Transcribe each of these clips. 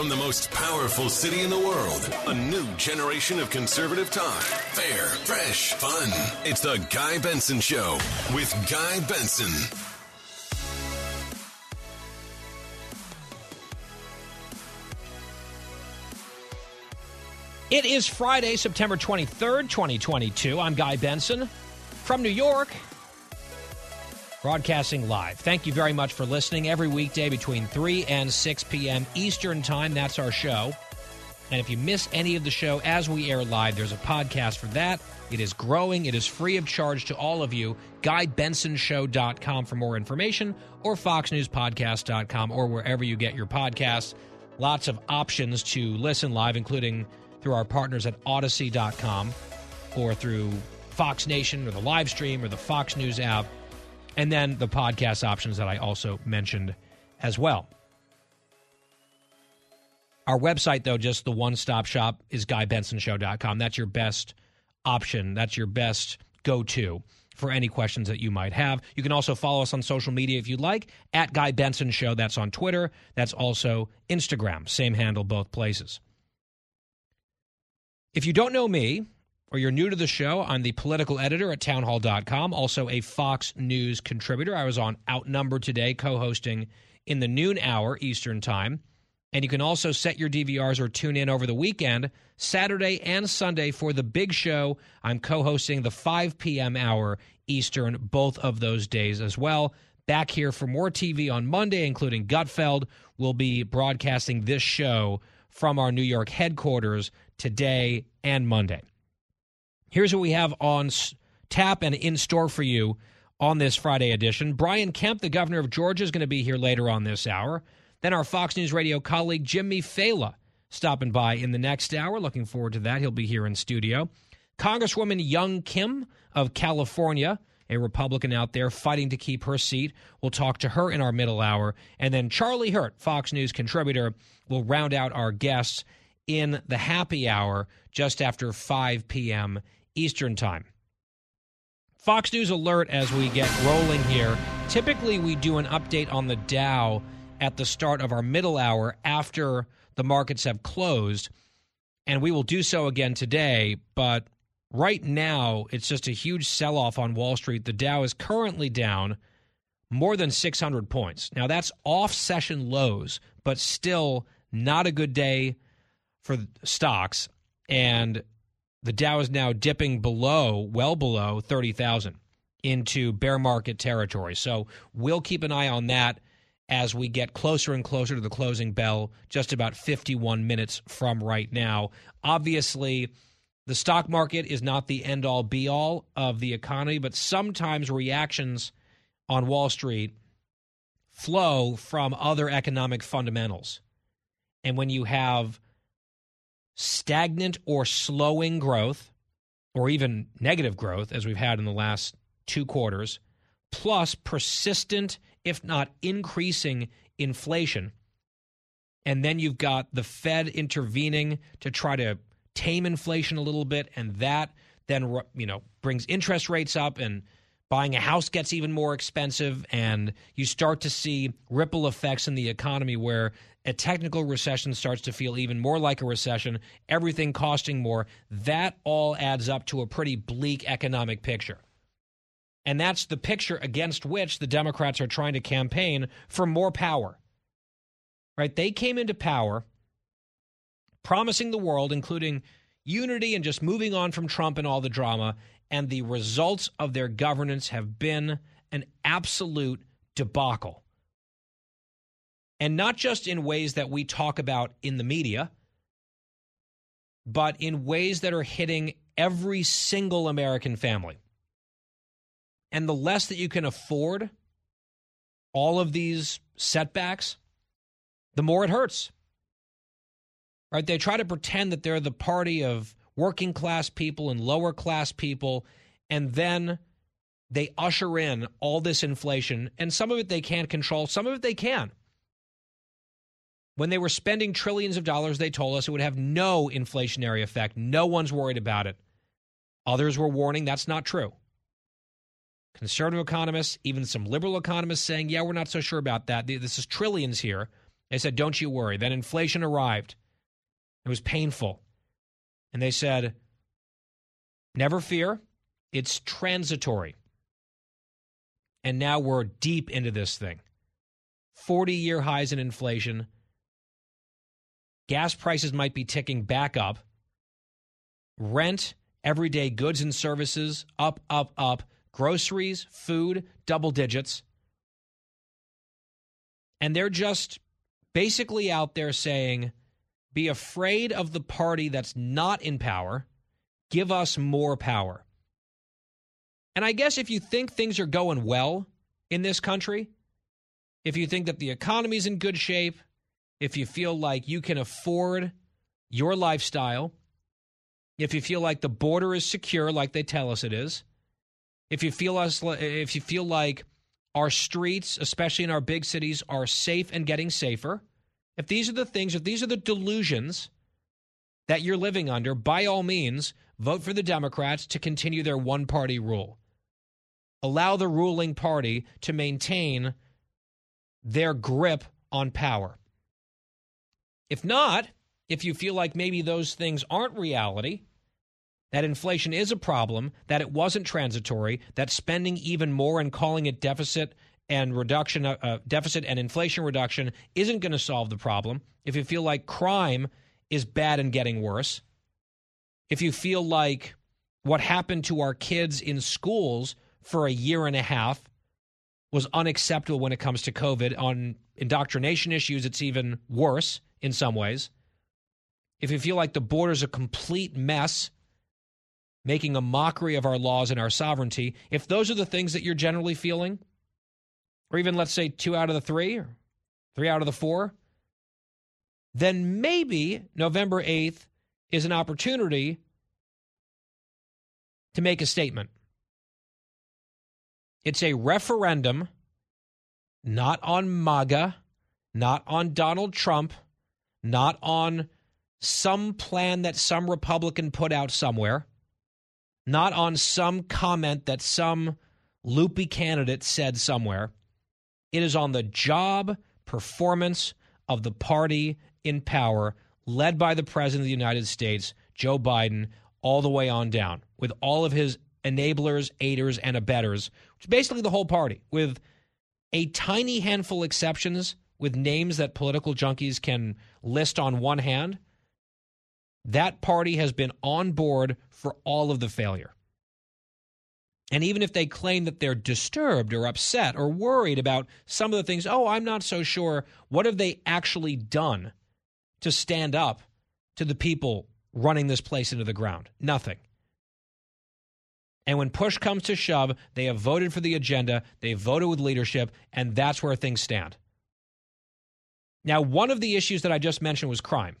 From the most powerful city in the world, a new generation of conservative talk. Fair, fresh, fun. It's the Guy Benson Show with Guy Benson. It is Friday, September 23rd, 2022. I'm Guy Benson from New York, broadcasting live. Thank you very much for listening every weekday between 3 and 6 p.m. Eastern Time. That's our show. And if you miss any of the show as we air live, there's a podcast for that. It is growing. It is free of charge to all of you. GuyBensonShow.com for more information or FoxNewsPodcast.com or wherever you get your podcasts. Lots of options to listen live, including through our partners at Odyssey.com or through Fox Nation or the live stream or the Fox News app, and then the podcast options that I also mentioned as well. Our website, though, just the one stop shop is GuyBensonShow.com. That's your best option. That's your best go to for any questions that you might have. You can also follow us on social media if you'd like at Guy Benson Show. That's on Twitter. That's also Instagram. Same handle, both places. If you don't know me, or you're new to the show, I'm the political editor at townhall.com, also a Fox News contributor. I was on Outnumbered today, co hosting in the noon hour Eastern Time. And you can also set your DVRs or tune in over the weekend, Saturday and Sunday, for the big show. I'm co hosting the 5 p.m. hour Eastern, both of those days as well. Back here for more TV on Monday, including Gutfeld. We'll be broadcasting this show from our New York headquarters today and Monday. Here's what we have on tap and in store for you on this Friday edition. Brian Kemp, the governor of Georgia, is going to be here later on this hour. Then our Fox News Radio colleague Jimmy Failla stopping by in the next hour. Looking forward to that. He'll be here in studio. Congresswoman Young Kim of California, a Republican out there fighting to keep her seat. We'll talk to her in our middle hour. And then Charlie Hurt, Fox News contributor, will round out our guests in the happy hour just after 5 p.m. Eastern Time. Fox News alert as we get rolling here. Typically, we do an update on the Dow at the start of our middle hour after the markets have closed, and we will do so again today. But right now, it's just a huge sell off on Wall Street. The Dow is currently down more than 600 points. Now, that's off session lows, but still not a good day for stocks. And the Dow is now dipping below, well below 30,000 into bear market territory. So we'll keep an eye on that as we get closer and closer to the closing bell, just about 51 minutes from right now. Obviously, the stock market is not the end all be all of the economy, but sometimes reactions on Wall Street flow from other economic fundamentals. And when you have stagnant or slowing growth, or even negative growth, as we've had in the last two quarters, plus persistent, if not increasing, inflation. And then you've got the Fed intervening to try to tame inflation a little bit, and that then you know brings interest rates up and buying a house gets even more expensive and you start to see ripple effects in the economy where a technical recession starts to feel even more like a recession, everything costing more, that all adds up to a pretty bleak economic picture. And that's the picture against which the Democrats are trying to campaign for more power. Right? They came into power promising the world, including unity and just moving on from Trump and all the drama. And the results of their governance have been an absolute debacle and not just in ways that we talk about in the media, but in ways that are hitting every single American family. And the less that you can afford all of these setbacks, the more it hurts. Right? They try to pretend that they're the party of working class people and lower class people, and then they usher in all this inflation, and some of it they can't control, some of it they can. When they were spending trillions of dollars, they told us it would have no inflationary effect. No one's worried about it. Others were warning that's not true. Conservative economists, even some liberal economists saying, yeah, we're not so sure about that. This is trillions here. They said, don't you worry. Then inflation arrived. It was painful. And they said, never fear, it's transitory. And now we're deep into this thing 40 year highs in inflation. Gas prices might be ticking back up. Rent, everyday goods and services up, up, up. Groceries, food, double digits. And they're just basically out there saying, be afraid of the party that's not in power, give us more power. And I guess if you think things are going well in this country, if you think that the economy's in good shape, if you feel like you can afford your lifestyle, if you feel like the border is secure like they tell us it is, if you feel us if you feel like our streets, especially in our big cities, are safe and getting safer, if these are the things, if these are the delusions that you're living under, by all means, vote for the Democrats to continue their one party rule. Allow the ruling party to maintain their grip on power. If not, if you feel like maybe those things aren't reality, that inflation is a problem, that it wasn't transitory, that spending even more and calling it deficit and reduction, uh, uh deficit and inflation reduction isn't going to solve the problem, if you feel like crime is bad and getting worse, if you feel like what happened to our kids in schools for a year and a half was unacceptable when it comes to COVID. On indoctrination issues, it's even worse in some ways. If you feel like the border's a complete mess, making a mockery of our laws and our sovereignty, if those are the things that you're generally feeling, or even let's say two out of the three, or three out of the four, then maybe November 8th is an opportunity to make a statement. It's a referendum, not on MAGA, not on Donald Trump, not on some plan that some Republican put out somewhere, not on some comment that some loopy candidate said somewhere. It is on the job performance of the party in power, led by the President of the United States, Joe Biden, all the way on down, with all of his enablers, aiders, and abettors, which is basically the whole party, with a tiny handful exceptions with names that political junkies can list on one hand. That party has been on board for all of the failure. And even if they claim that they're disturbed or upset or worried about some of the things, oh, I'm not so sure, what have they actually done to stand up to the people running this place into the ground? Nothing. And when push comes to shove, they have voted for the agenda, they voted with leadership, and that's where things stand. Now, one of the issues that I just mentioned was crime.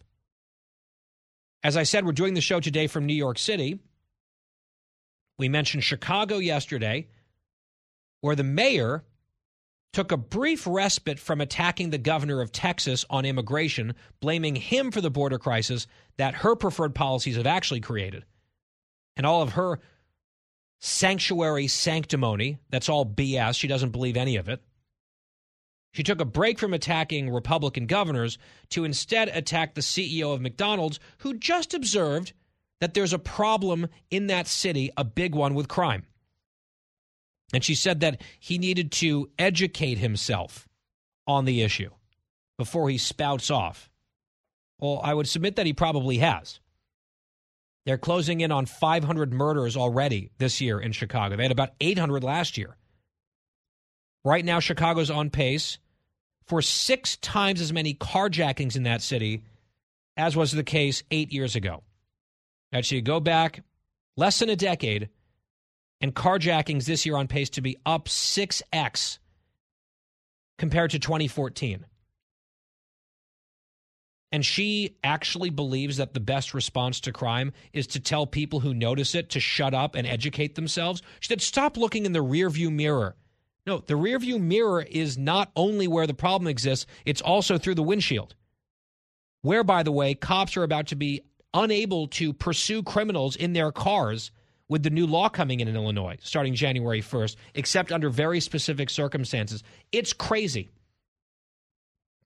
As I said, we're doing the show today from New York City. We mentioned Chicago yesterday, where the mayor took a brief respite from attacking the governor of Texas on immigration, blaming him for the border crisis that her preferred policies have actually created. And all of her sanctuary sanctimony. That's all BS. She doesn't believe any of it. She took a break from attacking Republican governors to instead attack the CEO of McDonald's, who just observed that there's a problem in that city, a big one with crime. And she said that he needed to educate himself on the issue before he spouts off. Well, I would submit that he probably has. They're closing in on 500 murders already this year in Chicago. They had about 800 last year. Right now, Chicago's on pace for six times as many carjackings in that city as was the case eight years ago. Actually, go back less than a decade, and carjackings this year on pace to be up 6x compared to 2014. And she actually believes that the best response to crime is to tell people who notice it to shut up and educate themselves. She said, stop looking in the rearview mirror. No, the rearview mirror is not only where the problem exists, it's also through the windshield. Where, by the way, cops are about to be unable to pursue criminals in their cars with the new law coming in in Illinois starting January 1st, except under very specific circumstances. It's crazy.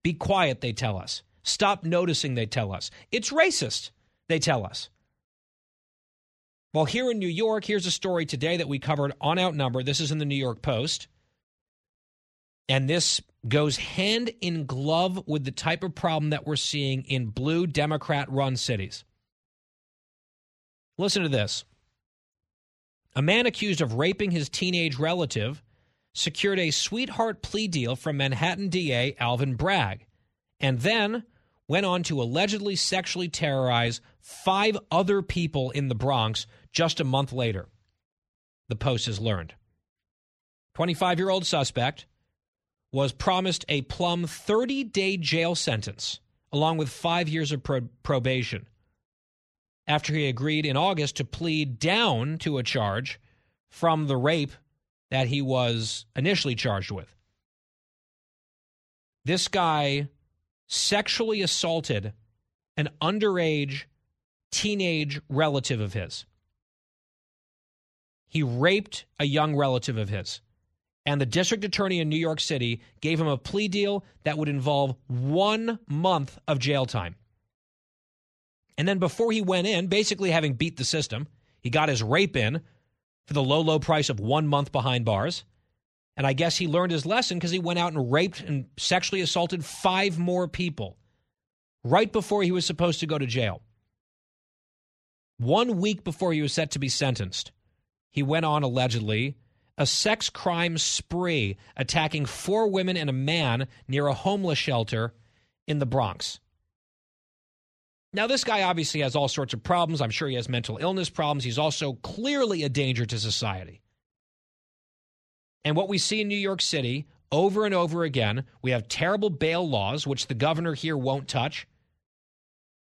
Be quiet, they tell us. Stop noticing, they tell us. It's racist, they tell us. Well, here in New York, here's a story today that we covered on Outnumber. This is in the New York Post. And this goes hand in glove with the type of problem that we're seeing in blue Democrat run cities. Listen to this. A man accused of raping his teenage relative secured a sweetheart plea deal from Manhattan DA Alvin Bragg and then went on to allegedly sexually terrorize five other people in the Bronx just a month later. The Post has learned. 25 year old suspect was promised a plum 30 day jail sentence along with five years of pro- probation after he agreed in August to plead down to a charge from the rape that he was initially charged with. This guy sexually assaulted an underage teenage relative of his. He raped a young relative of his. And the district attorney in New York City gave him a plea deal that would involve one month of jail time. And then before he went in, basically having beat the system, he got his rape in for the low, low price of one month behind bars. And I guess he learned his lesson because he went out and raped and sexually assaulted five more people right before he was supposed to go to jail. One week before he was set to be sentenced, he went on allegedly a sex crime spree attacking four women and a man near a homeless shelter in the Bronx. Now, this guy obviously has all sorts of problems. I'm sure he has mental illness problems. He's also clearly a danger to society. And what we see in New York City over and over again, we have terrible bail laws, which the governor here won't touch.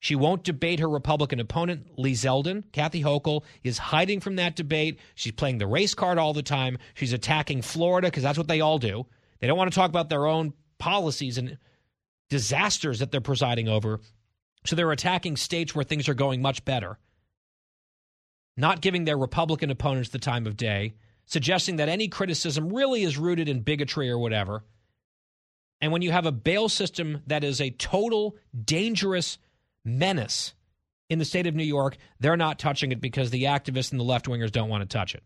She won't debate her Republican opponent, Lee Zeldin. Kathy Hochul is hiding from that debate. She's playing the race card all the time. She's attacking Florida because that's what they all do. They don't want to talk about their own policies and disasters that they're presiding over. So they're attacking states where things are going much better, not giving their Republican opponents the time of day, suggesting that any criticism really is rooted in bigotry or whatever. And when you have a bail system that is a total dangerous menace in the state of New York, they're not touching it because the activists and the left wingers don't want to touch it.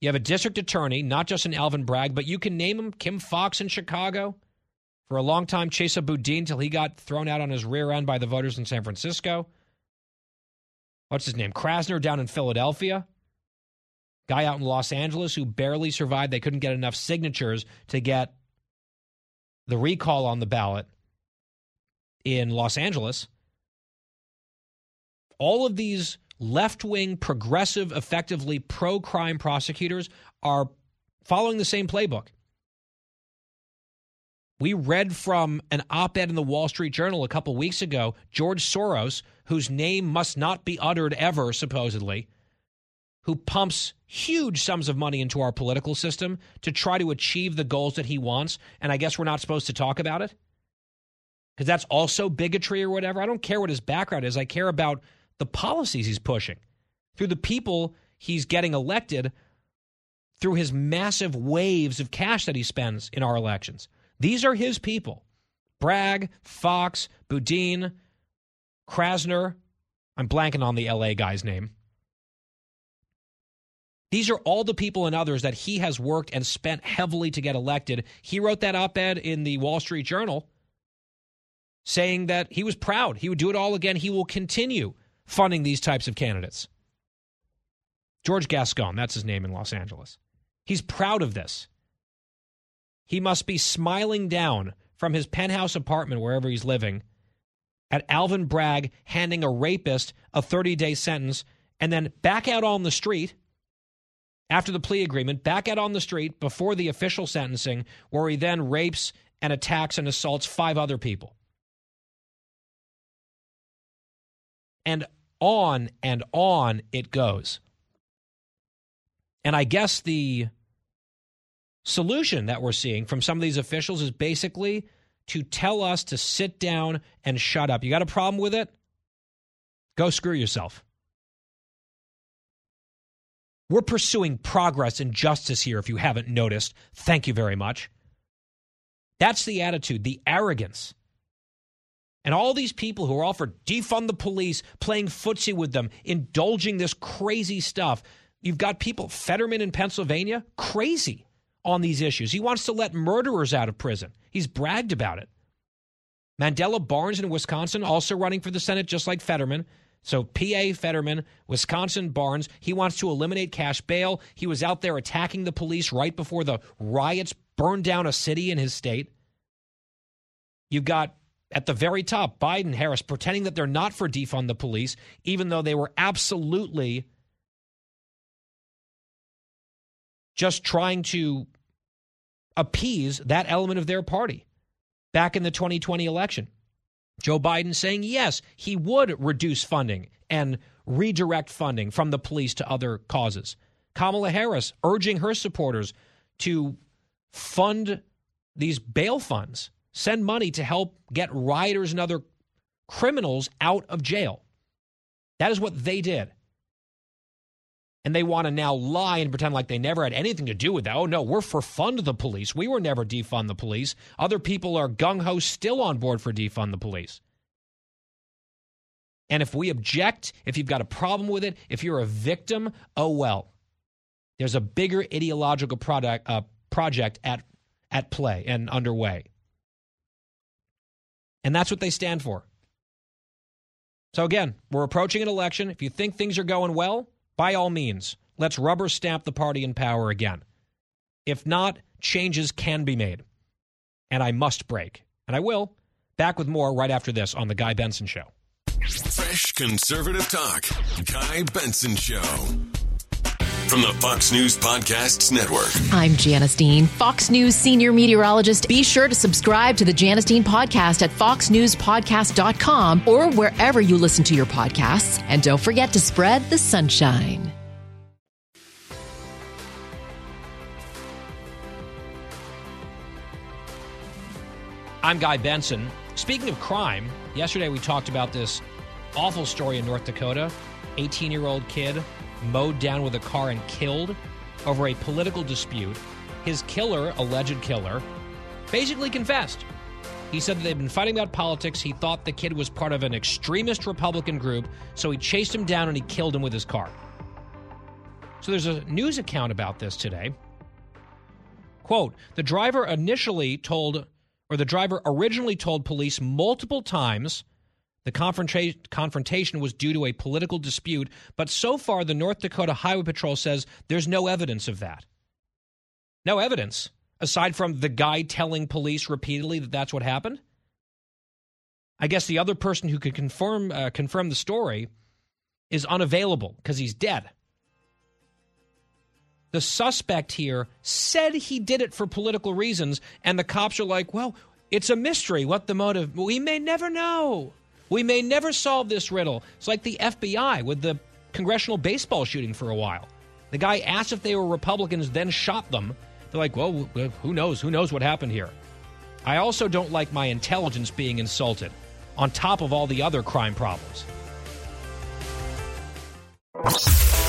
You have a district attorney, not just an Alvin Bragg, but you can name him Kim Foxx in Chicago. For a long time, Chesa Boudin till he got thrown out on his rear end by the voters in San Francisco. What's his name? Krasner down in Philadelphia. Guy out in Los Angeles who barely survived. They couldn't get enough signatures to get the recall on the ballot in Los Angeles. All of these left wing, progressive, effectively pro crime prosecutors are following the same playbook. We read from an op ed in the Wall Street Journal a couple weeks ago George Soros, whose name must not be uttered ever, supposedly, who pumps huge sums of money into our political system to try to achieve the goals that he wants. And I guess we're not supposed to talk about it because that's also bigotry or whatever. I don't care what his background is. I care about the policies he's pushing through the people he's getting elected through his massive waves of cash that he spends in our elections. These are his people Bragg, Foxx, Boudin, Krasner. I'm blanking on the LA guy's name. These are all the people and others that he has worked and spent heavily to get elected. He wrote that op ed in the Wall Street Journal saying that he was proud. He would do it all again. He will continue funding these types of candidates. George Gascon, that's his name in Los Angeles. He's proud of this. He must be smiling down from his penthouse apartment, wherever he's living, at Alvin Bragg handing a rapist a 30 day sentence and then back out on the street after the plea agreement back out on the street before the official sentencing, where he then rapes and attacks and assaults five other people. And on and on it goes. And I guess the solution that we're seeing from some of these officials is basically to tell us to sit down and shut up. You got a problem with it? Go screw yourself. We're pursuing progress and justice here, if you haven't noticed. Thank you very much. That's the attitude, the arrogance. And all these people who are all for defund the police, playing footsie with them, indulging this crazy stuff. You've got people, Fetterman in Pennsylvania, crazy on these issues. He wants to let murderers out of prison. He's bragged about it. Mandela Barnes in Wisconsin also running for the Senate, just like Fetterman. So PA Fetterman, Wisconsin Barnes, he wants to eliminate cash bail. He was out there attacking the police right before the riots burned down a city in his state. You've got at the very top Biden, Harris pretending that they're not for defund the police, even though they were absolutely just trying to appease that element of their party back in the 2020 election. Joe Biden saying, yes, he would reduce funding and redirect funding from the police to other causes. Kamala Harris urging her supporters to fund these bail funds, send money to help get rioters and other criminals out of jail. That is what they did. And they want to now lie and pretend like they never had anything to do with that. Oh, no, we're for fund the police. We were never defund the police. Other people are gung ho still on board for defund the police. And if we object, if you've got a problem with it, if you're a victim, oh well. There's a bigger ideological product, uh, project at, at play and underway. And that's what they stand for. So, again, we're approaching an election. If you think things are going well, by all means, let's rubber stamp the party in power again. If not, changes can be made. And I must break. And I will. Back with more right after this on The Guy Benson Show. Fresh conservative talk. Guy Benson Show. From the Fox News Podcasts Network. I'm Janice Dean, Fox News senior meteorologist. Be sure to subscribe to the Janice Dean podcast at foxnewspodcast.com or wherever you listen to your podcasts. And don't forget to spread the sunshine. I'm Guy Benson. Speaking of crime, yesterday we talked about this awful story in North Dakota. 18 year old kid mowed down with a car and killed over a political dispute. His killer, alleged killer, basically confessed. He said that they'd been fighting about politics. He thought the kid was part of an extremist Republican group, so he chased him down and he killed him with his car. So there's a news account about this today. Quote The driver initially told, or the driver originally told police multiple times the confronta- confrontation was due to a political dispute, but so far the North Dakota Highway Patrol says there's no evidence of that. No evidence, aside from the guy telling police repeatedly that that's what happened. I guess the other person who could confirm uh, confirm the story is unavailable because he's dead. The suspect here said he did it for political reasons, and the cops are like, well, it's a mystery what the motive. We may never know. We may never solve this riddle. It's like the FBI with the congressional baseball shooting for a while. The guy asked if they were Republicans, then shot them. They're like, well, who knows? Who knows what happened here? I also don't like my intelligence being insulted, on top of all the other crime problems.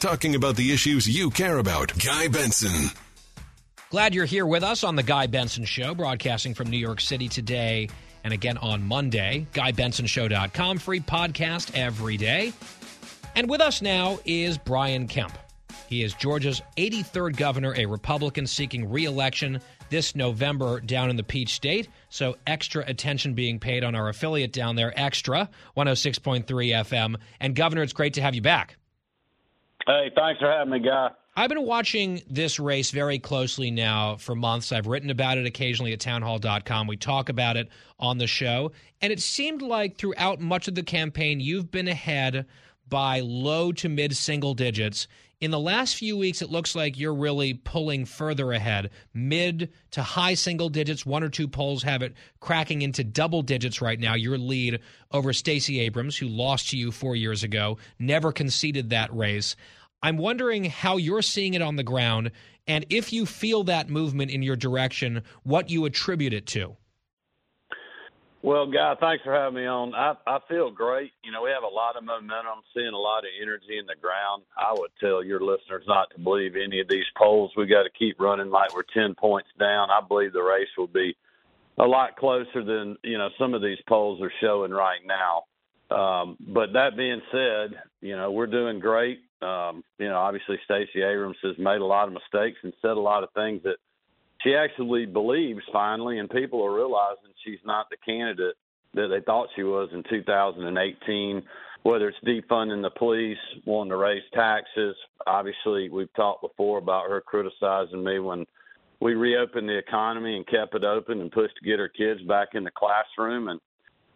Talking about the issues you care about. Guy Benson. Glad you're here with us on the Guy Benson Show, broadcasting from New York City today and again on Monday. GuyBensonShow.com, free podcast every day. And with us now is Brian Kemp. He is Georgia's 83rd governor, a Republican seeking re election this November down in the Peach State. So, extra attention being paid on our affiliate down there, Extra 106.3 FM. And, Governor, it's great to have you back. Hey, thanks for having me, Guy. I've been watching this race very closely now for months. I've written about it occasionally at townhall.com. We talk about it on the show. And it seemed like throughout much of the campaign, you've been ahead by low to mid single digits. In the last few weeks, it looks like you're really pulling further ahead, mid to high single digits. One or two polls have it cracking into double digits right now. Your lead over Stacey Abrams, who lost to you four years ago, never conceded that race. I'm wondering how you're seeing it on the ground, and if you feel that movement in your direction, what you attribute it to. Well, Guy, thanks for having me on. I, I feel great. You know, we have a lot of momentum, seeing a lot of energy in the ground. I would tell your listeners not to believe any of these polls. We got to keep running like we're 10 points down. I believe the race will be a lot closer than, you know, some of these polls are showing right now. Um, but that being said, you know, we're doing great. Um, you know, obviously Stacey Abrams has made a lot of mistakes and said a lot of things that she actually believes finally, and people are realizing she's not the candidate that they thought she was in 2018. Whether it's defunding the police, wanting to raise taxes. Obviously, we've talked before about her criticizing me when we reopened the economy and kept it open and pushed to get her kids back in the classroom, and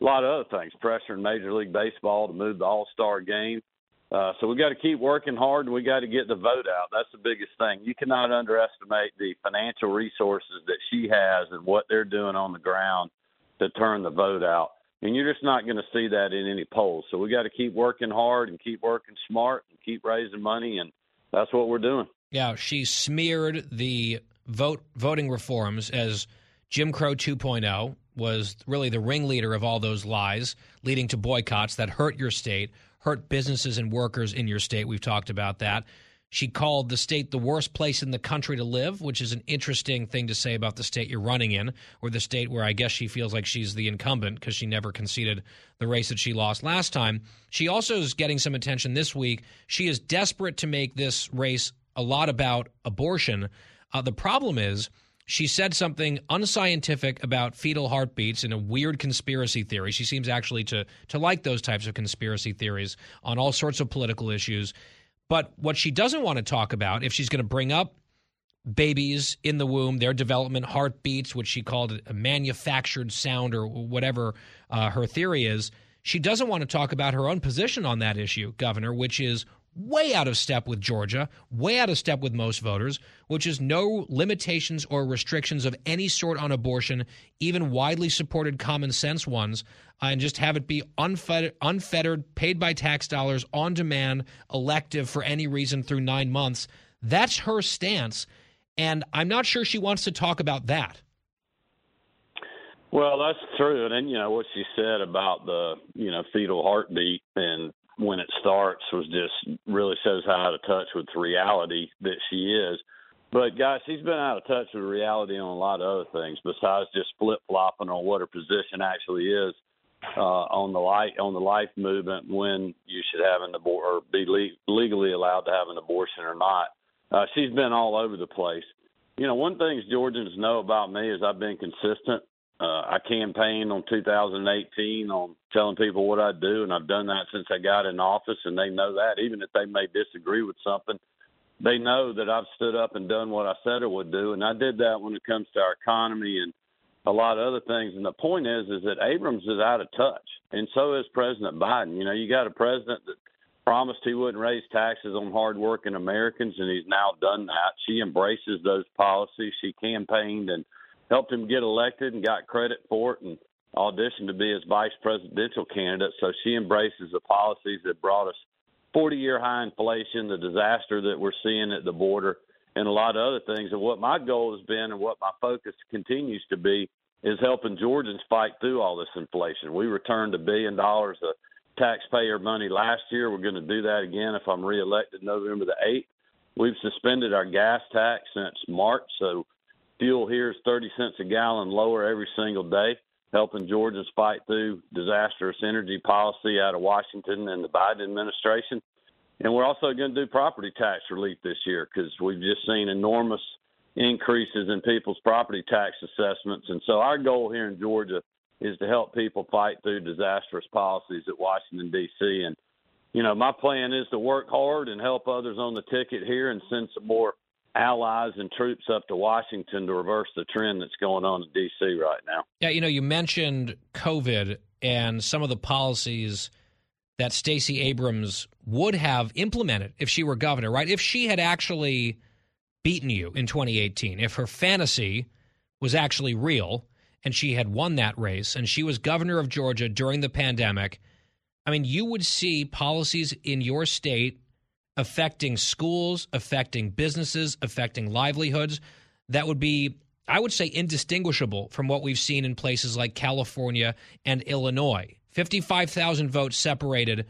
a lot of other things. Pressuring Major League Baseball to move the All Star game. Uh, so we got to keep working hard and we got to get the vote out. That's the biggest thing. You cannot underestimate the financial resources that she has and what they're doing on the ground to turn the vote out. And you're just not going to see that in any polls. So we got to keep working hard and keep working smart and keep raising money. And that's what we're doing. Yeah, she smeared the vote voting reforms as Jim Crow 2.0 was really the ringleader of all those lies, leading to boycotts that hurt your state, hurt businesses and workers in your state. We've talked about that. She called the state the worst place in the country to live, which is an interesting thing to say about the state you're running in, or the state where I guess she feels like she's the incumbent because she never conceded the race that she lost last time. She also is getting some attention this week. She is desperate to make this race a lot about abortion. Uh, the problem is she said something unscientific about fetal heartbeats in a weird conspiracy theory. She seems actually to to like those types of conspiracy theories on all sorts of political issues. But what she doesn't want to talk about, if she's going to bring up babies in the womb, their development, heartbeats, which she called a manufactured sound or whatever uh, her theory is, she doesn't want to talk about her own position on that issue, Governor, which is way out of step with Georgia, way out of step with most voters, which is no limitations or restrictions of any sort on abortion, even widely supported common sense ones, and just have it be unfettered, unfettered, paid by tax dollars, on demand, elective for any reason through nine months. That's her stance. And I'm not sure she wants to talk about that. Well, that's true. And then, you know, what she said about the, you know, fetal heartbeat and when it starts was just really shows how out of touch with reality that she is. But guys, she's been out of touch with reality on a lot of other things besides just flip flopping on what her position actually is uh, on the life on the life movement when you should have an abortion or be le- legally allowed to have an abortion or not. Uh, she's been all over the place. You know, one thing Georgians know about me is I've been consistent uh, I campaigned on 2018 on telling people what I do, and I've done that since I got in office, and they know that. Even if they may disagree with something, they know that I've stood up and done what I said I would do, and I did that when it comes to our economy and a lot of other things. And the point is, is that Abrams is out of touch, and so is President Biden. You know, you got a president that promised he wouldn't raise taxes on hardworking Americans, and he's now done that. She embraces those policies. She campaigned and helped him get elected and got credit for it and auditioned to be his vice presidential candidate. So she embraces the policies that brought us 40 year high inflation, the disaster that we're seeing at the border, and a lot of other things. And what my goal has been and what my focus continues to be is helping Georgians fight through all this inflation. We returned a billion dollars of taxpayer money last year. We're going to do that again if I'm reelected November the 8th. We've suspended our gas tax since March, so fuel here is 30 cents a gallon lower every single day, helping Georgians fight through disastrous energy policy out of Washington and the Biden administration. and we're also going to do property tax relief this year because we've just seen enormous increases in people's property tax assessments. And so our goal here in Georgia is to help people fight through disastrous policies at Washington D.C. And you know, my plan is to work hard and help others on the ticket here and send some more allies and troops up to Washington to reverse the trend that's going on in D.C. right now. Yeah, you know, you mentioned COVID and some of the policies that Stacey Abrams would have implemented if she were governor, right? If she had actually beaten you in 2018, if her fantasy was actually real and she had won that race and she was governor of Georgia during the pandemic, I mean, you would see policies in your state affecting schools, affecting businesses, affecting livelihoods that would be, I would say, indistinguishable from what we've seen in places like California and Illinois. 55,000 votes separated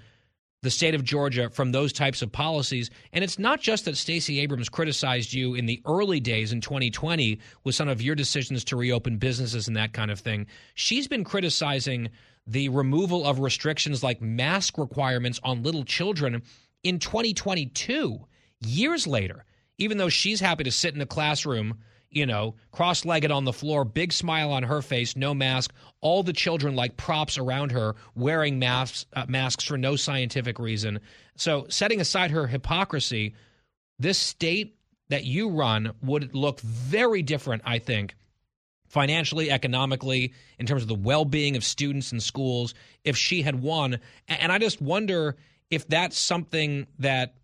the state of Georgia from those types of policies. And it's not just that Stacey Abrams criticized you in the early days in 2020 with some of your decisions to reopen businesses and that kind of thing. She's been criticizing the removal of restrictions like mask requirements on little children in 2022, years later, even though she's happy to sit in a classroom, you know, cross legged on the floor, big smile on her face, no mask, all the children like props around her wearing masks, uh, masks for no scientific reason. So, setting aside her hypocrisy, this state that you run would look very different, I think, financially, economically, in terms of the well being of students and schools, if she had won. And I just wonder if that's something that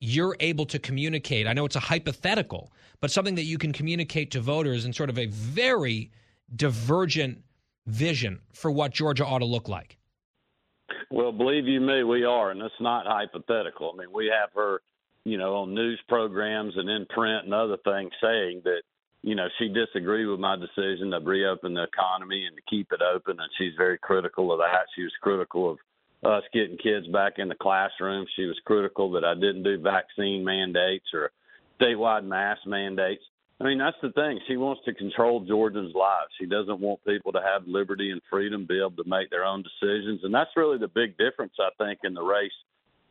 you're able to communicate. I know it's a hypothetical, but something that you can communicate to voters in sort of a very divergent vision for what Georgia ought to look like. Well, believe you me, we are, and it's not hypothetical. I mean, we have her, you know, on news programs and in print and other things saying that, you know, she disagreed with my decision to reopen the economy and to keep it open, and she's very critical of that. She was critical of us getting kids back in the classroom. She was critical that I didn't do vaccine mandates or statewide mask mandates. I mean, that's the thing. She wants to control Georgians' lives. She doesn't want people to have liberty and freedom, be able to make their own decisions. And that's really the big difference, I think, in the race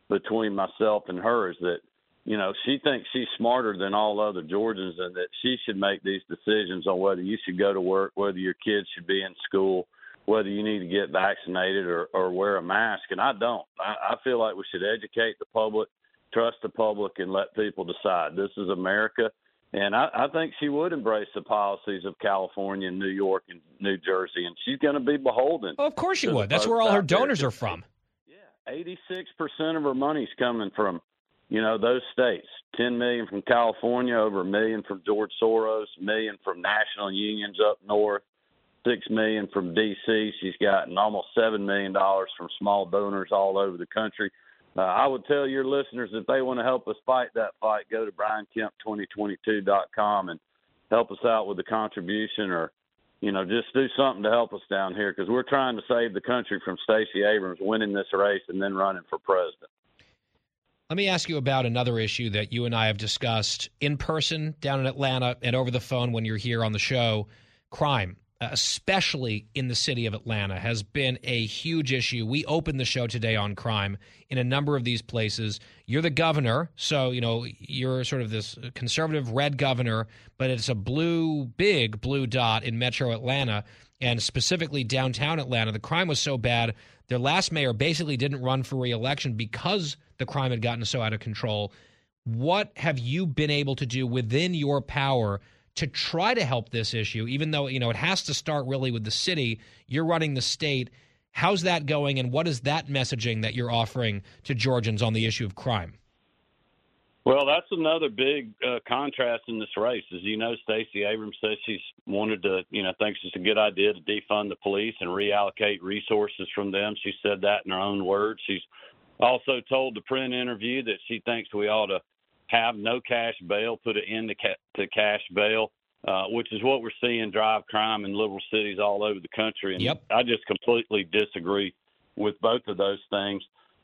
between myself and her is that, you know, she thinks she's smarter than all other Georgians and that she should make these decisions on whether you should go to work, whether your kids should be in school, whether you need to get vaccinated or, or wear a mask. And I don't. I, I feel like we should educate the public, trust the public, and let people decide. This is America. And I, I think she would embrace the policies of California and New York and New Jersey, and she's going to be beholden. Well, of course she would. That's where all her donors are from. Yeah, eighty-six percent of her money's coming from, you know, those states. Ten million from California, over a million from George Soros, a million from national unions up north, six million from DC. She's gotten almost seven million dollars from small donors all over the country. Uh, I would tell your listeners if they want to help us fight that fight, go to briankemp2022.com and help us out with a contribution or, you know, just do something to help us down here because we're trying to save the country from Stacey Abrams winning this race and then running for president. Let me ask you about another issue that you and I have discussed in person down in Atlanta and over the phone when you're here on the show crime. Uh, especially in the city of Atlanta, has been a huge issue. We opened the show today on crime in a number of these places. You're the governor, so you know you're sort of this conservative red governor, but it's a blue, big blue dot in Metro Atlanta, and specifically downtown Atlanta. The crime was so bad, their last mayor basically didn't run for reelection because the crime had gotten so out of control. What have you been able to do within your power? To try to help this issue, even though, you know, it has to start really with the city. You're running the state. How's that going, and what is that messaging that you're offering to Georgians on the issue of crime? Well, that's another big uh, contrast in this race. As you know, Stacey Abrams says she's wanted to, you know, thinks it's a good idea to defund the police and reallocate resources from them. She said that in her own words. She's also told the print interview that she thinks we ought to have no cash bail, put an end to, ca- to cash bail, uh, which is what we're seeing drive crime in liberal cities all over the country. And yep. I just completely disagree with both of those things.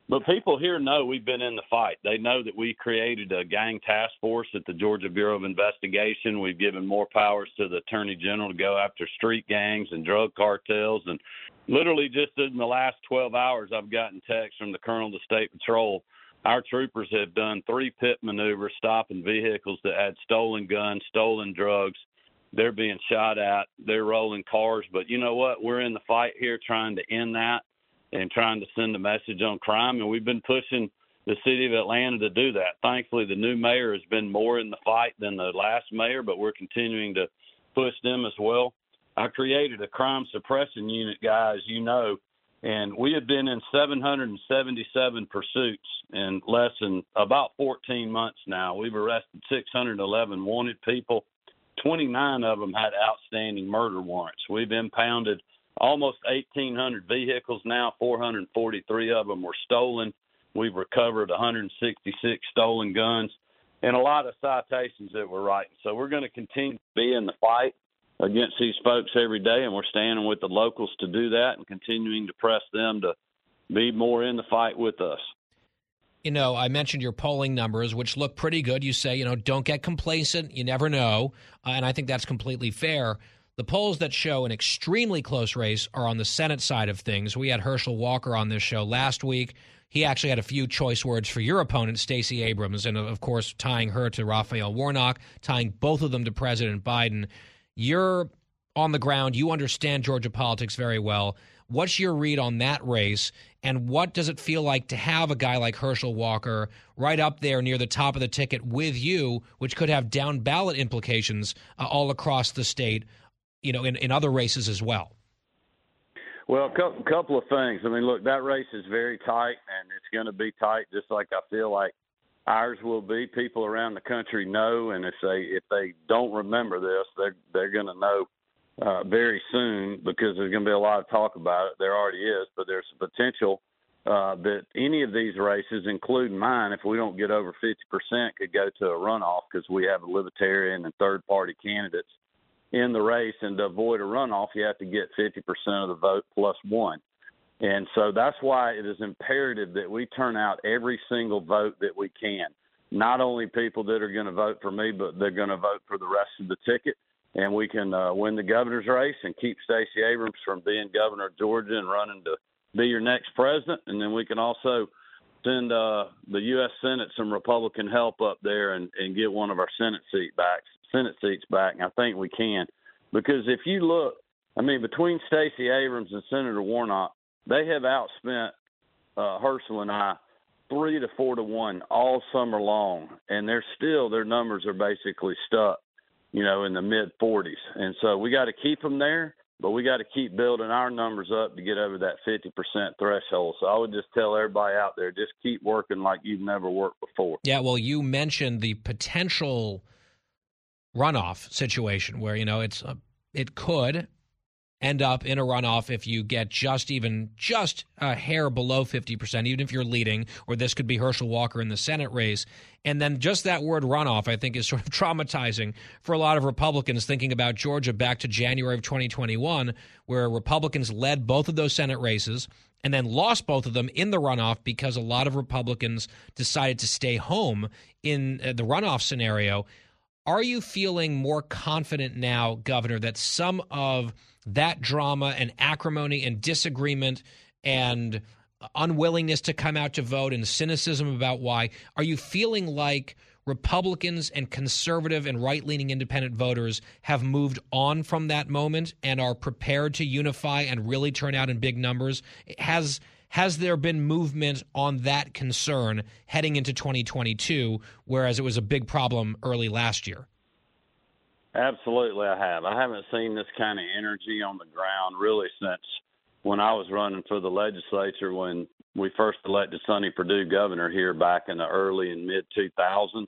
But people here know we've been in the fight. They know that we created a gang task force at the Georgia Bureau of Investigation. We've given more powers to the Attorney General to go after street gangs and drug cartels. And literally just in the last 12 hours, I've gotten texts from the Colonel of the State Patrol our troopers have done three pit maneuvers, stopping vehicles that had stolen guns, stolen drugs. They're being shot at. They're rolling cars. But you know what? We're in the fight here trying to end that and trying to send a message on crime. And we've been pushing the city of Atlanta to do that. Thankfully, the new mayor has been more in the fight than the last mayor, but we're continuing to push them as well. I created a crime suppression unit, guys, you know, and we have been in 777 pursuits in less than about 14 months now. We've arrested 611 wanted people. 29 of them had outstanding murder warrants. We've impounded almost 1,800 vehicles now. 443 of them were stolen. We've recovered 166 stolen guns and a lot of citations that we're writing. So we're going to continue to be in the fight against these folks every day, and we're standing with the locals to do that and continuing to press them to be more in the fight with us. You know, I mentioned your polling numbers, which look pretty good. You say, you know, don't get complacent. You never know. Uh, and I think that's completely fair. The polls that show an extremely close race are on the Senate side of things. We had Herschel Walker on this show last week. He actually had a few choice words for your opponent, Stacey Abrams, and of course, tying her to Raphael Warnock, tying both of them to President Biden. You're on the ground. You understand Georgia politics very well. What's your read on that race? And what does it feel like to have a guy like Herschel Walker right up there near the top of the ticket with you, which could have down ballot implications uh, all across the state, you know, in, in other races as well? Well, a couple of things. I mean, look, that race is very tight, and it's going to be tight, just like I feel like ours will be. People around the country know, and if they if they don't remember this, they're they're going to know uh, very soon because there's going to be a lot of talk about it. There already is, but there's a potential uh, that any of these races, including mine, if we don't get over 50%, could go to a runoff because we have a libertarian and third party candidates in the race. And to avoid a runoff, you have to get 50% of the vote plus one. And so that's why it is imperative that we turn out every single vote that we can. Not only people that are going to vote for me, but they're going to vote for the rest of the ticket. And we can uh, win the governor's race and keep Stacey Abrams from being governor of Georgia and running to be your next president. And then we can also send uh, the U.S. Senate some Republican help up there and, and get one of our Senate seat back, Senate seats back. And I think we can, because if you look, I mean, between Stacey Abrams and Senator Warnock, they have outspent uh, Herschel and I three to four to one all summer long, and they're still their numbers are basically stuck, you know, in the mid 40s. And so we got to keep them there, but we got to keep building our numbers up to get over that 50% threshold. So I would just tell everybody out there, just keep working like you've never worked before. Yeah, well, you mentioned the potential runoff situation where you know it's uh, it could end up in a runoff if you get just even just a hair below 50%, even if you're leading, or this could be Herschel Walker in the Senate race. And then just that word runoff, I think, is sort of traumatizing for a lot of Republicans thinking about Georgia back to January of 2021, where Republicans led both of those Senate races and then lost both of them in the runoff because a lot of Republicans decided to stay home in uh, the runoff scenario. Are you feeling more confident now, Governor, that some of that drama and acrimony and disagreement and unwillingness to come out to vote and cynicism about why, are you feeling like Republicans and conservative and right leaning independent voters have moved on from that moment and are prepared to unify and really turn out in big numbers? Has has there been movement on that concern heading into 2022, whereas it was a big problem early last year? Absolutely, I have. I haven't seen this kind of energy on the ground really since when I was running for the legislature when we first elected Sonny Perdue governor here back in the early and mid 2000s.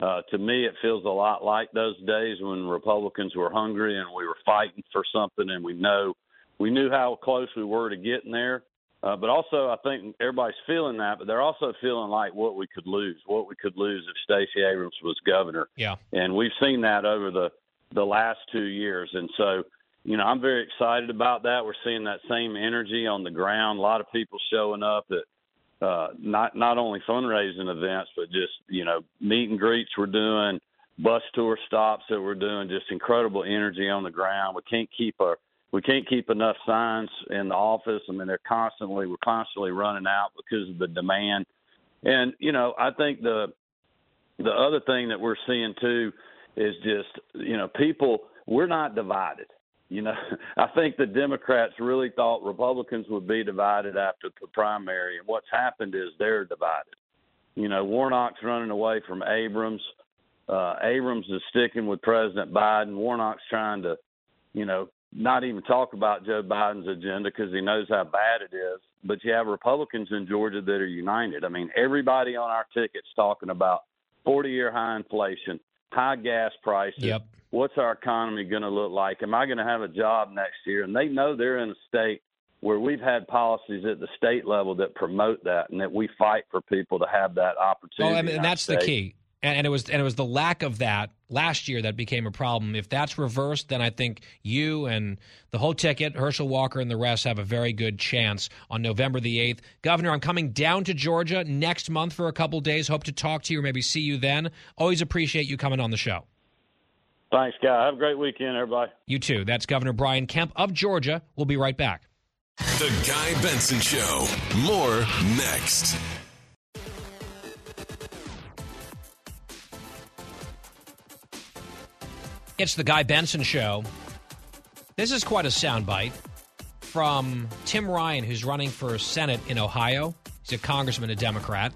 Uh, to me, it feels a lot like those days when Republicans were hungry and we were fighting for something, and we know we knew how close we were to getting there. Uh, but also, I think everybody's feeling that, but they're also feeling like what we could lose, what we could lose if Stacey Abrams was governor. Yeah. And we've seen that over the the last two years, and so you know I'm very excited about that. We're seeing that same energy on the ground. A lot of people showing up at uh, not not only fundraising events, but just you know meet and greets we're doing, bus tour stops that we're doing. Just incredible energy on the ground. We can't keep our we can't keep enough signs in the office. I mean, they're constantly we're constantly running out because of the demand. And you know, I think the the other thing that we're seeing too is just you know people we're not divided. You know, I think the Democrats really thought Republicans would be divided after the primary, and what's happened is they're divided. You know, Warnock's running away from Abrams. Uh, Abrams is sticking with President Biden. Warnock's trying to, you know, not even talk about Joe Biden's agenda because he knows how bad it is. But you have Republicans in Georgia that are united. I mean, everybody on our tickets talking about 40 year high inflation, high gas prices. Yep. What's our economy going to look like? Am I going to have a job next year? And they know they're in a state where we've had policies at the state level that promote that and that we fight for people to have that opportunity. Oh, I mean, and that's the key. And, and it was and it was the lack of that last year that became a problem. If that's reversed, then I think you and the whole ticket, Herschel Walker and the rest, have a very good chance on November the eighth. Governor, I'm coming down to Georgia next month for a couple days. Hope to talk to you or maybe see you then. Always appreciate you coming on the show. Thanks, guy. Have a great weekend, everybody. You too. That's Governor Brian Kemp of Georgia. We'll be right back. The Guy Benson Show. More next. It's the Guy Benson Show. This is quite a soundbite from Tim Ryan, who's running for Senate in Ohio. He's a congressman, a Democrat.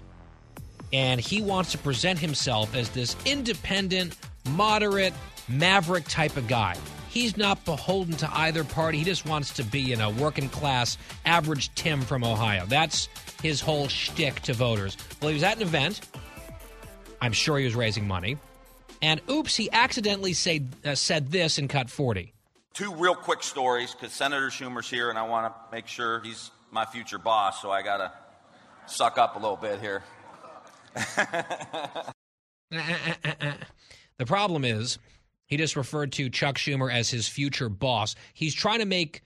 And he wants to present himself as this independent, moderate, maverick type of guy. He's not beholden to either party. He just wants to be, you know, working class, average Tim from Ohio. That's his whole shtick to voters. Well, he was at an event. I'm sure he was raising money. And oops, he accidentally say, uh, said this in cut 40. Two real quick stories because Senator Schumer's here and I want to make sure he's my future boss, so I got to suck up a little bit here. the problem is, he just referred to Chuck Schumer as his future boss. He's trying to make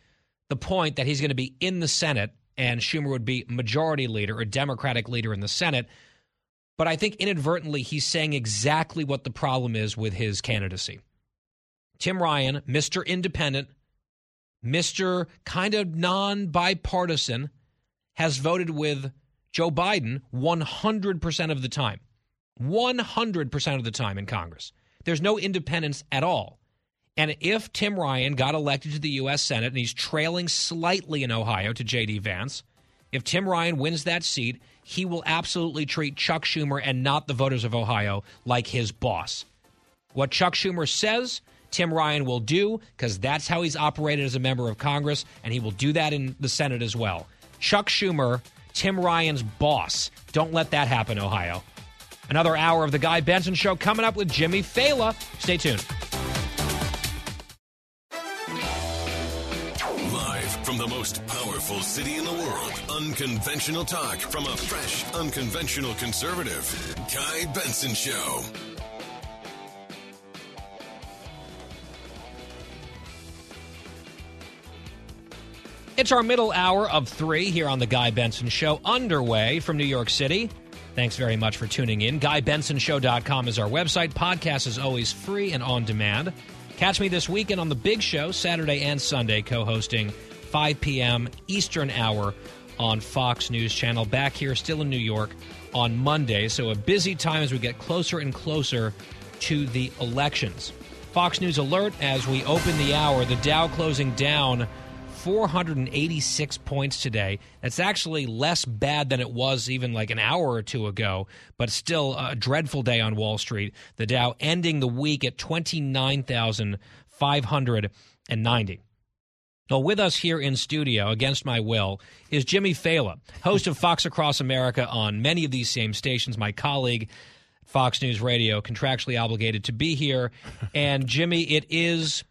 the point that he's going to be in the Senate and Schumer would be majority leader or Democratic leader in the Senate. But I think inadvertently he's saying exactly what the problem is with his candidacy. Tim Ryan, Mr. Independent, Mr. kind of non bipartisan, has voted with Joe Biden 100% of the time. 100% of the time in Congress. There's no independence at all. And if Tim Ryan got elected to the U.S. Senate and he's trailing slightly in Ohio to J.D. Vance, if Tim Ryan wins that seat, he will absolutely treat Chuck Schumer and not the voters of Ohio like his boss. What Chuck Schumer says, Tim Ryan will do because that's how he's operated as a member of Congress, and he will do that in the Senate as well. Chuck Schumer, Tim Ryan's boss. Don't let that happen, Ohio. Another hour of the Guy Benson Show coming up with Jimmy Failla. Stay tuned. From the most powerful city in the world. Unconventional talk from a fresh, unconventional conservative. Guy Benson Show. It's our middle hour of three here on the Guy Benson Show, underway from New York City. Thanks very much for tuning in. GuyBensonShow.com is our website. Podcast is always free and on demand. Catch me this weekend on The Big Show, Saturday and Sunday, co hosting 5 p.m. Eastern Hour on Fox News Channel. Back here, still in New York, on Monday. So a busy time as we get closer and closer to the elections. Fox News alert as we open the hour. The Dow closing down 486 points today. That's actually less bad than it was even like an hour or two ago, but still a dreadful day on Wall Street. The Dow ending the week at 29,590. Well, with us here in studio, against my will, is Jimmy Failla, host of Fox Across America on many of these same stations, my colleague, Fox News Radio, contractually obligated to be here. And Jimmy, it is.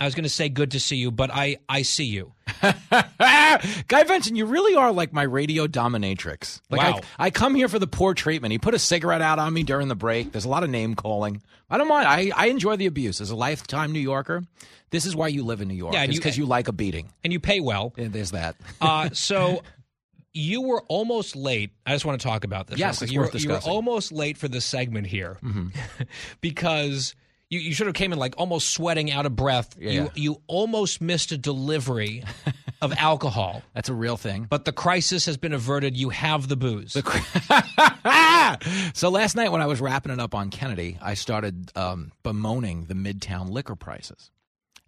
I was going to say good to see you, but I, I see you. Guy Benson, you really are like my radio dominatrix. Like Wow. I, I come here for the poor treatment. He put a cigarette out on me during the break. There's a lot of name calling. I don't mind. I, I enjoy the abuse. As a lifetime New Yorker, this is why you live in New York. Yeah, and it's you- because you like a beating. And you pay well. Yeah, There's that. Uh, so you were almost late. I just want to talk about this. Yes, it's you, worth were, you were almost late for the segment here because you, you sort of came in like almost sweating out of breath. You Yeah. you almost missed a delivery of alcohol. That's a real thing. But the crisis has been averted. You have the booze. so last night when I was wrapping it up on Kennedy, I started um, bemoaning the midtown liquor prices.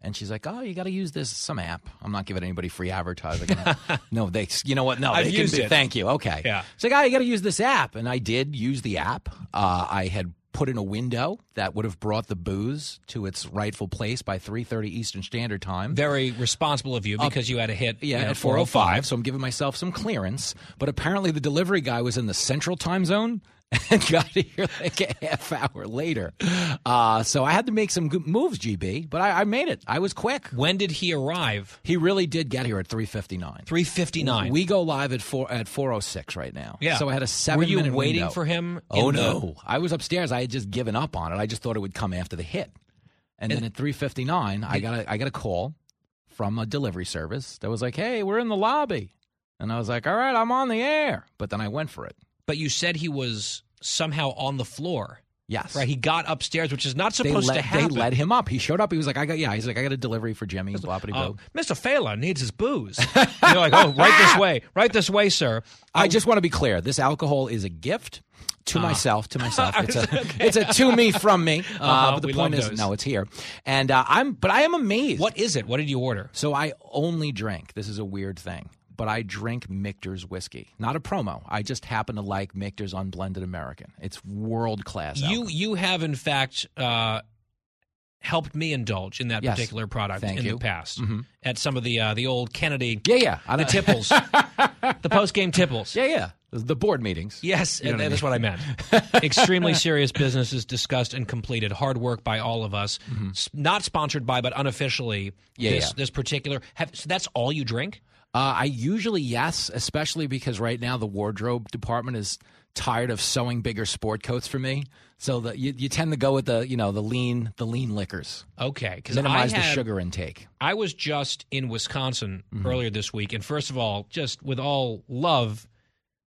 And she's like, "Oh, you got to use this some app. I'm not giving anybody free advertising. no, they, you know what? No, I've they used can, it. Thank you. Okay. Yeah. She's like, "Oh, you got to use this app," and I did use the app. Uh, I had put in a window that would have brought the booze to its rightful place by 3:30 Eastern Standard Time. Very responsible of you because you had a hit Yeah, you know, at 405. So I'm giving myself some clearance. But apparently the delivery guy was in the central time zone and got here like a half hour later. Uh, so I had to make some good moves, GB, but I, I made it. I was quick. When did he arrive? He really did get here at 359. 359. We go live at four at 406 right now. Yeah. So I had a seven Were you minute waiting window. for him? Oh in the- no. I was upstairs. I had just given up on it. I just thought it would come after the hit. And, then at 359, I got a I got a call from a delivery service that was like, "Hey, we're in the lobby." And I was like, "All right, I'm on the air." But then I went for it. But you said he was somehow on the floor. Yes. Right. He got upstairs, which is not supposed let, to happen. they let him up. He showed up. He was like, "I got yeah." He's like, "I got a delivery for Jimmy." Blah blah blah. Mr. Failla needs his booze. You're like, oh, right this way, right this way, sir. I just want to be clear. This alcohol is a gift to Uh. myself. To myself. It's a it's a to me from me. Uh, Uh-huh, but the point is, those. no, it's here. And uh, I'm, but I am amazed. What is it? What did you order? So I only drank. This is a weird thing, but I drink Michter's whiskey. Not a promo. I just happen to like Michter's Unblended American. It's world class. You you have in fact uh, helped me indulge in that Yes. particular product Thank in you. the past Mhm. at some of the uh, the old Kennedy Yeah, yeah. I the don't- tipples the post game tipples. Yeah, yeah. The board meetings. Yes, You know and that's what I meant. Extremely serious business is discussed and completed. Hard work by all of us. S- Not sponsored by, but unofficially. Mm-hmm. Yeah, this, yeah. this particular. Have, so that's all you drink? Uh, I usually yes, especially because right now the wardrobe department is tired of sewing bigger sport coats for me. So the, you, you tend to go with the you know the lean the lean liquors. Okay, because Minimize I the sugar intake. I was just in Wisconsin Mm-hmm. earlier this week, and first of all, just with all love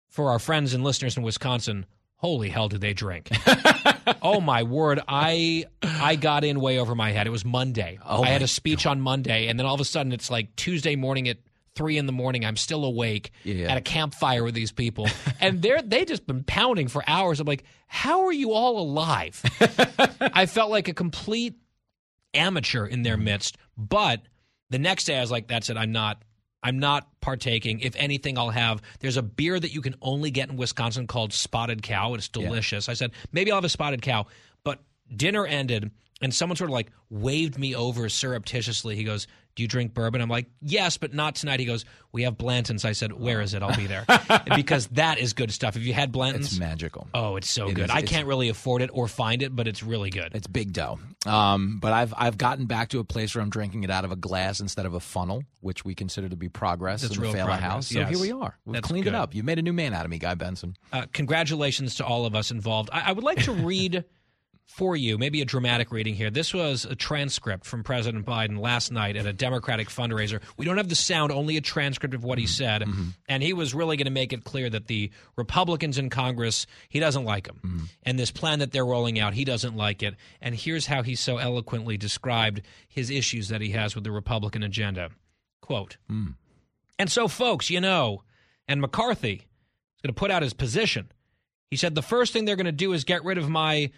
for our friends and listeners in Wisconsin, holy hell, did they drink? oh my word, I I got in way over my head. It was Monday. Oh, I had a speech on Monday, and then all of a sudden, it's like Tuesday morning at three in the morning. I'm still awake Yeah. at a campfire with these people, and they're they just been pounding for hours. I'm like, how are you all alive? I felt like a complete amateur in their midst. But the next day, I was like, "That's it. I'm not. I'm not partaking. If anything, I'll have. There's a beer that you can only get in Wisconsin called Spotted Cow. It's delicious. I said maybe I'll have a Spotted Cow. But dinner ended, and someone sort of like waved me over surreptitiously. He goes. Do you drink bourbon? I'm like, yes, but not tonight. He goes, we have Blanton's. I said, where is it? I'll be there. because that is good stuff. Have you had Blanton's? It's magical. Oh, it's so It good. is. I can't really afford it or find it, but it's really good. It's big dough. Um, but I've I've gotten back to a place where I'm drinking it out of a glass instead of a funnel, which we consider to be progress That's in the Failla house. So yes. here we are. We've That's cleaned good. it up. You made a new man out of me, Guy Benson. Uh, congratulations to all of us involved. I, I would like to read for you, maybe a dramatic reading here. This was a transcript from President Biden last night at a Democratic fundraiser. We don't have the sound, only a transcript of what he mm-hmm. said. Mm-hmm. And he was really going to make it clear that the Republicans in Congress, he doesn't like them. Mm-hmm. And this plan that they're rolling out, he doesn't like it. And here's how he so eloquently described his issues that he has with the Republican agenda. Quote, mm. and so, folks, you know, and McCarthy is going to put out his position. He said the first thing they're going to do is get rid of my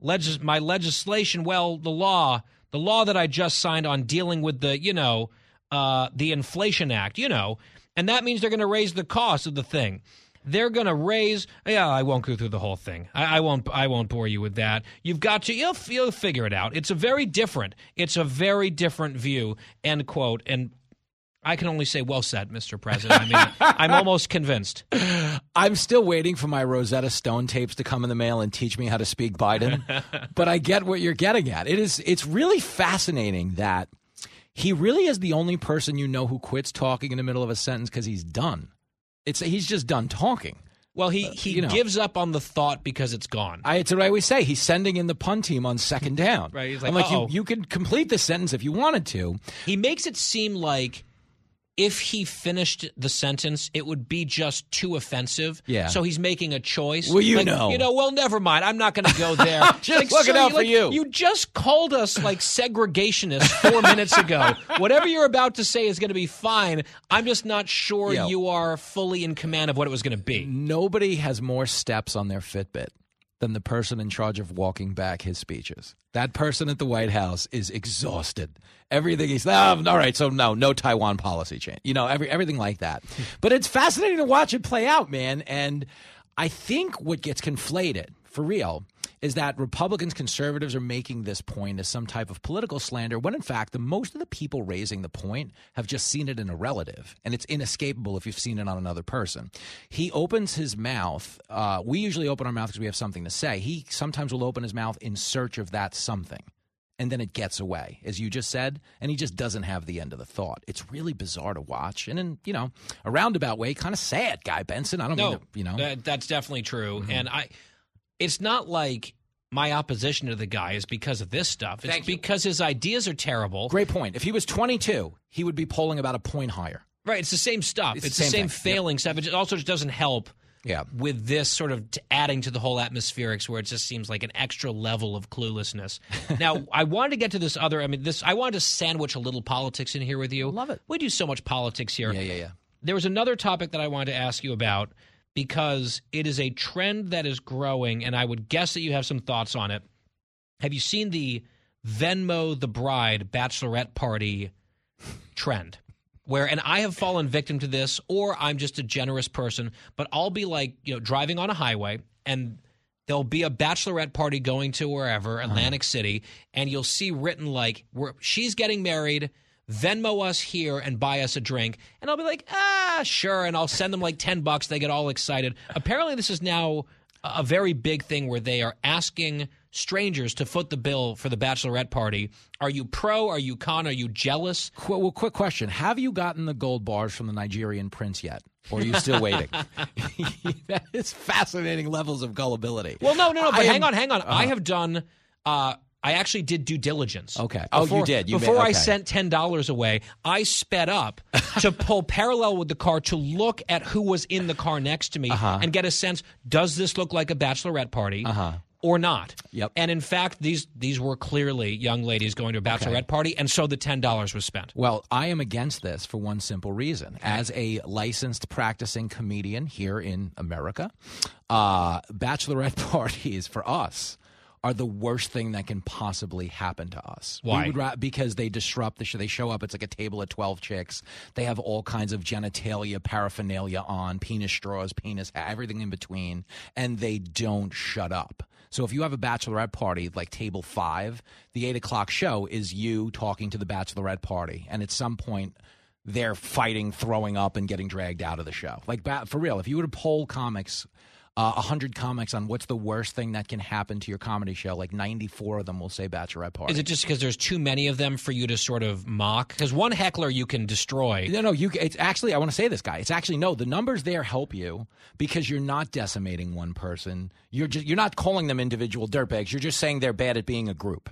legis- my legislation. Well, the law, the law that I just signed on dealing with the, you know, uh, the Inflation Act, you know, and that means they're going to raise the cost of the thing. They're going to raise. Yeah, I won't go through the whole thing. I, I won't. I won't bore you with that. You've got to. You'll, you'll figure it out. It's a very different. It's a very different view. End quote. And I can only say, well said, Mr. President. I mean, I'm almost convinced. I'm still waiting for my Rosetta Stone tapes to come in the mail and teach me how to speak Biden. but I get what you're getting at. It is it's really fascinating that he really is the only person you know who quits talking in the middle of a sentence because he's done. It's he's just done talking. Well, he uh, he you know. gives up on the thought because it's gone. I, it's what I always say. He's sending in the pun team on second down. Right, he's I'm like, like, you, you could complete the sentence if you wanted to. He makes it seem like if he finished the sentence, it would be just too offensive. Yeah. So he's making a choice. Well, you Like, know. You know. Well, never mind. I'm not going to go there. Just looking sir, out for like, you. You just called us like segregationists four minutes ago. Whatever you're about to say is going to be fine. I'm just not sure Yo. you are fully in command of what it was going to be. Nobody has more steps on their Fitbit than the person in charge of walking back his speeches. That person at the White House is exhausted. Everything he's oh, ah, all right. So no, no Taiwan policy change. You know, every everything like that. But it's fascinating to watch it play out, man. And I think what gets conflated for real is that Republicans, conservatives are making this point as some type of political slander, when in fact, the most of the people raising the point have just seen it in a relative, and it's inescapable if you've seen it on another person. He opens his mouth. Uh, we usually open our mouth because we have something to say. He sometimes will open his mouth in search of that something. And then it gets away, as you just said, and he just doesn't have the end of the thought. It's really bizarre to watch, and in you know a roundabout way, kind of sad, Guy Benson. I don't No, mean to, you know. that, that's definitely true. Mm-hmm. And I, it's not like my opposition to the guy is because of this stuff. It's Thank you. because his ideas are terrible. Great point. If he was 22, he would be polling about a point higher. Right. It's the same stuff. It's, It's the the same, same thing. Yep. failing stuff. It also just doesn't help. Yeah. With this sort of t- adding to the whole atmospherics, where it just seems like an extra level of cluelessness. now, I wanted to get to this other. I mean, this. I wanted to sandwich a little politics in here with you. Love it. We do so much politics here. Yeah, yeah, yeah. There was another topic that I wanted to ask you about because it is a trend that is growing, and I would guess that you have some thoughts on it. Have you seen the Venmo the Bride bachelorette party trend? Where, and I have fallen victim to this, or I'm just a generous person, but I'll be like, you know, driving on a highway and there'll be a bachelorette party going to wherever, uh-huh. Atlantic City, and you'll see written like, we're, she's getting married. Venmo us here and buy us a drink. And I'll be like, ah, sure. And I'll send them like 10 bucks. They get all excited. Apparently, this is now a very big thing where they are asking strangers to foot the bill for the bachelorette party. Are you pro? Are you con? Are you jealous? Qu- well, quick question: Have you gotten the gold bars from the Nigerian prince yet, or are you still waiting? that is fascinating levels of gullibility. Well, no, no, no. But I hang am- on, hang on. I have done. Uh, I actually did due diligence. Okay. Oh, you did. You before made- I sent ten dollars away, I sped up to pull parallel with the car to look at who was in the car next to me Uh-huh. and get a sense: Does this look like a bachelorette party? Uh-huh. Or not. Yep. And in fact, these these were clearly young ladies going to a bachelorette party, and so the ten dollars was spent. Well, I am against this for one simple reason. As a licensed practicing comedian here in America, uh, bachelorette parties for us are the worst thing that can possibly happen to us. Why? Ra- because they disrupt the show. They show up. It's like a table of twelve chicks. They have all kinds of genitalia, paraphernalia on, penis straws, penis, everything in between, and they don't shut up. So if you have a bachelorette party like table five, the eight o'clock show is you talking to the bachelorette party, and at some point they're fighting, throwing up, and getting dragged out of the show. Like for real, if you were to poll comics, uh, a hundred comics on what's the worst thing that can happen to your comedy show, like ninety-four of them will say bachelorette party. Is it just because there's too many of them for you to sort of mock? Because one heckler you can destroy. No, no. You. It's actually. I want to say this, guy. It's actually no. The numbers there help you because you're not decimating one person. You're just. You're not calling them individual dirtbags. You're just saying they're bad at being a group.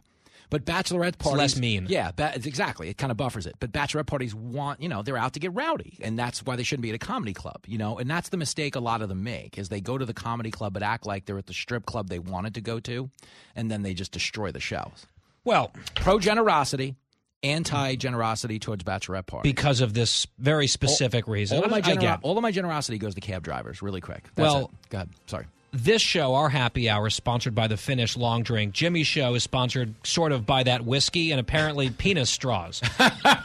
But bachelorette parties, less mean. Yeah, ba- exactly. It kind of buffers it. But bachelorette parties want, you know, they're out to get rowdy, and that's why they shouldn't be at a comedy club, you know. And that's the mistake a lot of them make is they go to the comedy club but act like they're at the strip club they wanted to go to, and then they just destroy the shows. Well, Pro generosity, anti generosity towards bachelorette parties. because of this very specific reason. All of all of my generosity goes to cab drivers. Really quick. That's Well- it. go ahead. Sorry. This show, our happy hour, is sponsored by the Finnish Long Drink. Jimmy's show is sponsored sort of by that whiskey and apparently penis straws.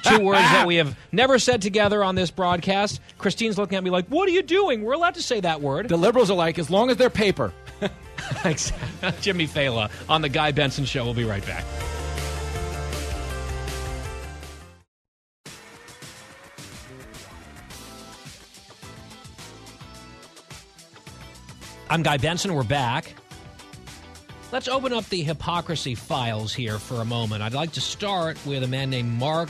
Two words that we have never said together on this broadcast. Christine's looking at me like, What are you doing? We're allowed to say that word. The liberals are like, as long as they're paper. Jimmy Failla on The Guy Benson Show. We'll be right back. I'm Guy Benson. We're back. Let's open up the hypocrisy files here for a moment. I'd like to start with a man named Mark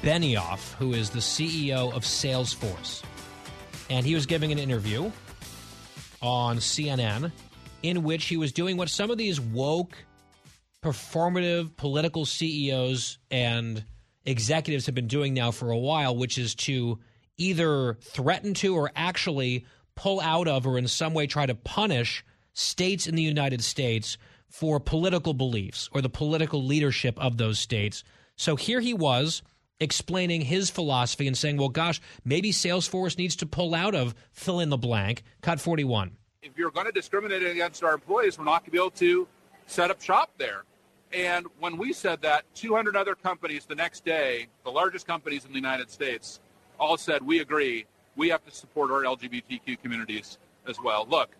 Benioff, who is the CEO of Salesforce. And he was giving an interview on CNN in which he was doing what some of these woke, performative political CEOs and executives have been doing now for a while, which is to either threaten to or actually pull out of or in some way try to punish states in the United States for political beliefs or the political leadership of those states. So here he was explaining his philosophy and saying, well, gosh, maybe Salesforce needs to pull out of fill in the blank, cut 41. If you're going to discriminate against our employees, we're not going to be able to set up shop there. And when we said that, 200 other companies the next day, the largest companies in the United States, all said, we agree, we have to support our LGBTQ communities as well. Look,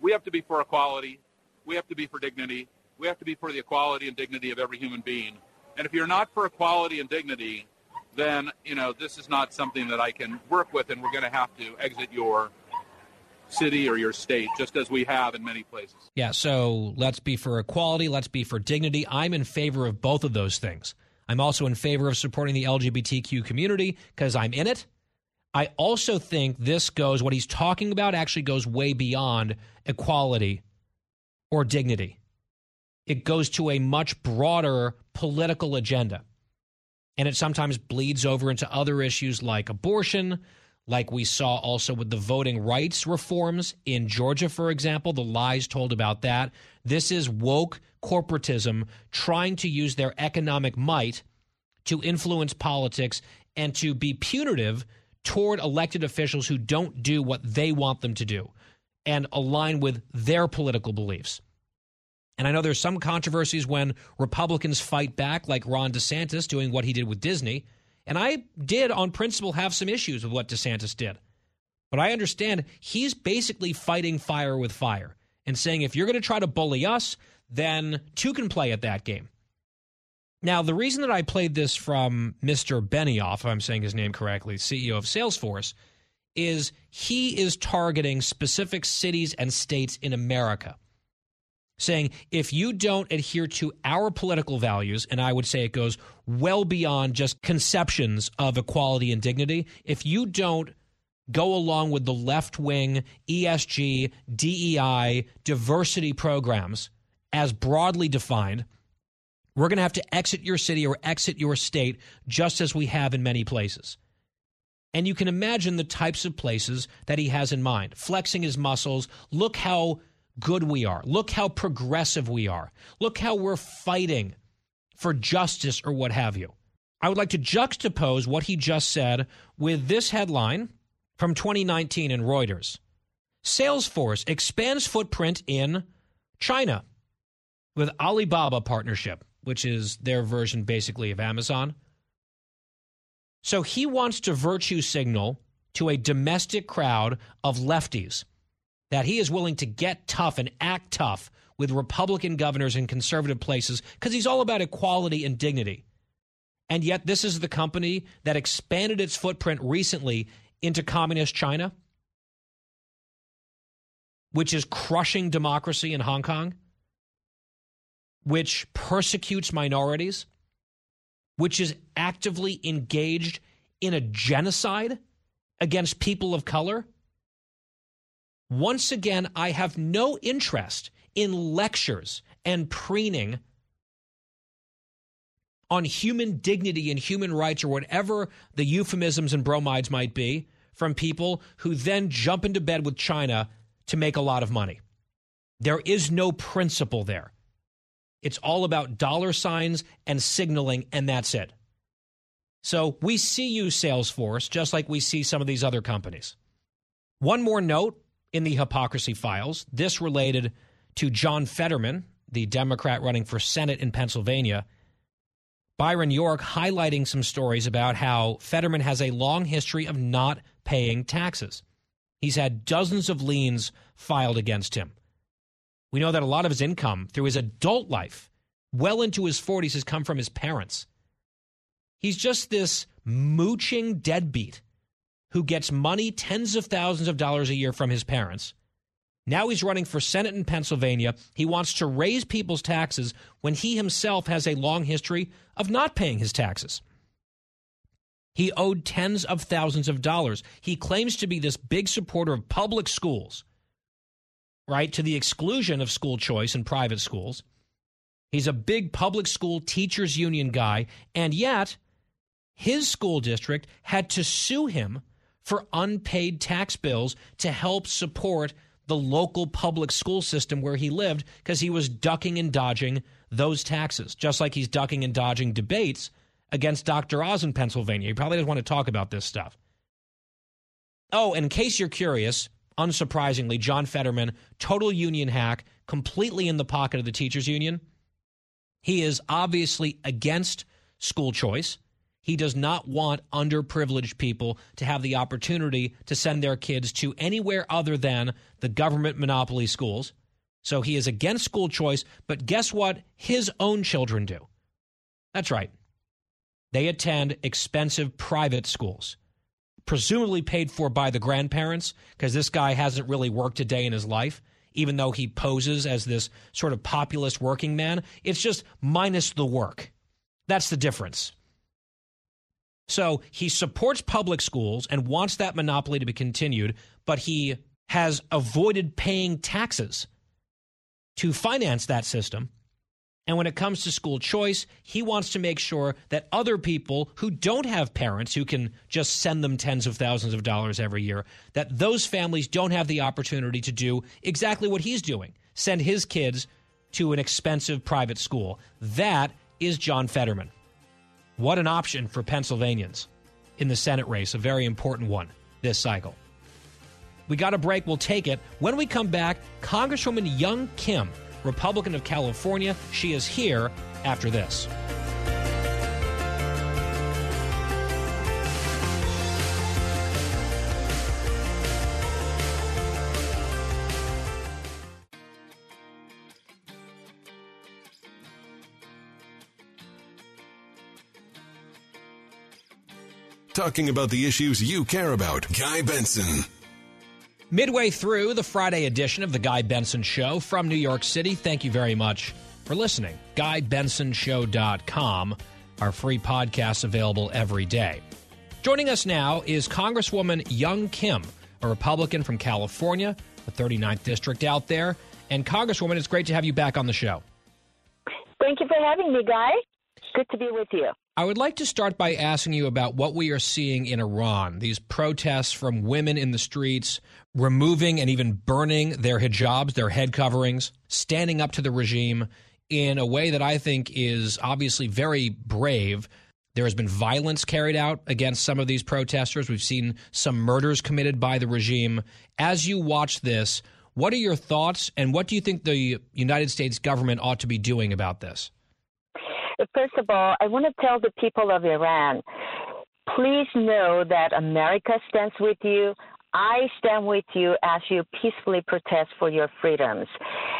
we have to be for equality, we have to be for dignity, we have to be for the equality and dignity of every human being. And if you're not for equality and dignity, then you know this is not something that I can work with, and we're going to have to exit your city or your state, just as we have in many places. Yeah, so let's be for equality, let's be for dignity. I'm in favor of both of those things. I'm also in favor of supporting the LGBTQ community because I'm in it. I also think this goes, what he's talking about actually goes way beyond equality or dignity. It goes to a much broader political agenda. And it sometimes bleeds over into other issues like abortion, like we saw also with the voting rights reforms in Georgia, for example, the lies told about that. This is woke corporatism trying to use their economic might to influence politics and to be punitive toward elected officials who don't do what they want them to do and align with their political beliefs. And I know there's some controversies when Republicans fight back, like Ron DeSantis doing what he did with Disney. And I did, on principle, have some issues with what DeSantis did. But I understand he's basically fighting fire with fire and saying if you're going to try to bully us, then two can play at that game. Now, the reason that I played this from Mr. Benioff, if I'm saying his name correctly, CEO of Salesforce, is he is targeting specific cities and states in America saying if you don't adhere to our political values, and I would say it goes well beyond just conceptions of equality and dignity, if you don't go along with the left wing ESG, DEI, diversity programs as broadly defined, we're going to have to exit your city or exit your state just as we have in many places. And you can imagine the types of places that he has in mind, flexing his muscles. Look how good we are. Look how progressive we are. Look how we're fighting for justice or what have you. I would like to juxtapose what he just said with this headline from 2019 in Reuters Salesforce expands footprint in China with Alibaba partnership, which is their version basically of Amazon. So he wants to virtue signal to a domestic crowd of lefties that he is willing to get tough and act tough with Republican governors in conservative places because he's all about equality and dignity. And yet, this is the company that expanded its footprint recently into communist China, which is crushing democracy in Hong Kong, which persecutes minorities, which is actively engaged in a genocide against people of color once again, I have no interest in lectures and preening on human dignity and human rights or whatever the euphemisms and bromides might be from people who then jump into bed with China to make a lot of money. There is no principle there. It's all about dollar signs and signaling, and that's it. So we see you, Salesforce, just like we see some of these other companies. One more note in the hypocrisy files. This related to John Fetterman, the Democrat running for Senate in Pennsylvania. Byron York highlighting some stories about how Fetterman has a long history of not paying taxes. He's had dozens of liens filed against him. We know that a lot of his income through his adult life, well into his 40s, has come from his parents. He's just this mooching deadbeat who gets money, tens of thousands of dollars a year from his parents. Now he's running for Senate in Pennsylvania. He wants to raise people's taxes when he himself has a long history of not paying his taxes. He owed tens of thousands of dollars. He claims to be this big supporter of public schools, right, to the exclusion of school choice and private schools. He's a big public school teachers union guy, and yet his school district had to sue him for unpaid tax bills to help support the local public school system where he lived because he was ducking and dodging those taxes, just like he's ducking and dodging debates against Dr. Oz in Pennsylvania. He probably doesn't want to talk about this stuff. Oh, in case you're curious, unsurprisingly, John Fetterman, total union hack, completely in the pocket of the teachers union. He is obviously against school choice. He does not want underprivileged people to have the opportunity to send their kids to anywhere other than the government monopoly schools. So he is against school choice, but guess what his own children do? That's right. They attend expensive private schools, presumably paid for by the grandparents, because this guy hasn't really worked a day in his life, even though he poses as this sort of populist working man. It's just minus the work. That's the difference. So he supports public schools and wants that monopoly to be continued, but he has avoided paying taxes to finance that system. And when it comes to school choice, he wants to make sure that other people who don't have parents who can just send them tens of thousands of dollars every year, that those families don't have the opportunity to do exactly what he's doing send his kids to an expensive private school. That is John Fetterman. What an option for Pennsylvanians in the Senate race, a very important one this cycle. We got a break. We'll take it. When we come back, Congresswoman Young Kim, Republican of California, she is here after this. Talking about the issues you care about. Guy Benson. Midway through the Friday edition of The Guy Benson Show from New York City, thank you very much for listening. GuyBensonShow.com, our free podcast available every day. Joining us now is Congresswoman Young Kim, a Republican from California, the 39th district out there. And Congresswoman, it's great to have you back on the show. Thank you for having me, Guy. Good to be with you. I would like to start by asking you about what we are seeing in Iran. These protests from women in the streets, removing and even burning their hijabs, their head coverings, standing up to the regime in a way that I think is obviously very brave. There has been violence carried out against some of these protesters. We've seen some murders committed by the regime. As you watch this, what are your thoughts and what do you think the United States government ought to be doing about this? First of all, I want to tell the people of Iran please know that America stands with you. I stand with you as you peacefully protest for your freedoms.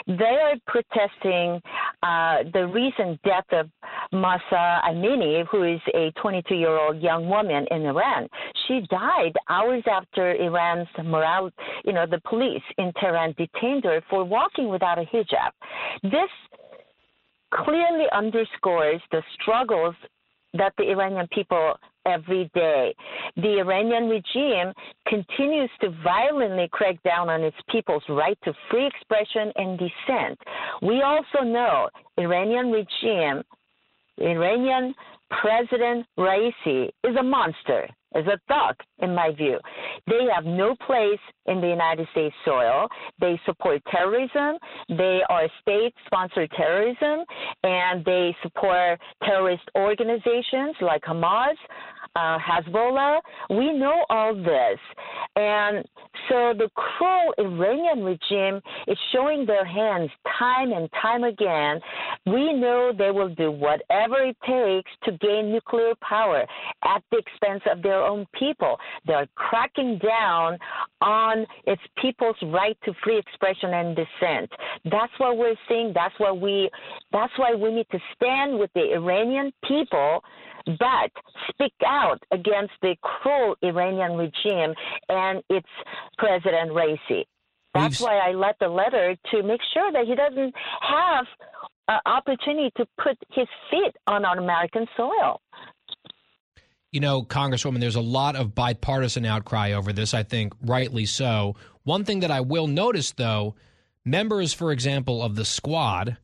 They are protesting uh, the recent death of Mahsa Amini, who is a 22 year old young woman in Iran. She died hours after Iran's morale, you know, the police in Tehran detained her for walking without a hijab. This clearly underscores the struggles that the Iranian people every day. The Iranian regime continues to violently crack down on its people's right to free expression and dissent. We also know Iranian regime, Iranian President Raisi is a monster is a thug, in my view. They have no place in the United States soil. They support terrorism. They are state sponsored terrorism, and they support terrorist organizations like Hamas, uh, Hezbollah. We know all this. And so the cruel Iranian regime is showing their hands time and time again. We know they will do whatever it takes to gain nuclear power at the expense of their own people. They're cracking down on its people's right to free expression and dissent. That's what we're seeing. That's what we that's why we need to stand with the Iranian people but speak out against the cruel Iranian regime and its President Raisi. That's We've... why I led the letter to make sure that he doesn't have an opportunity to put his feet on our American soil. You know, Congresswoman, there's a lot of bipartisan outcry over this, I think rightly so. One thing that I will notice, though, members, for example, of the squad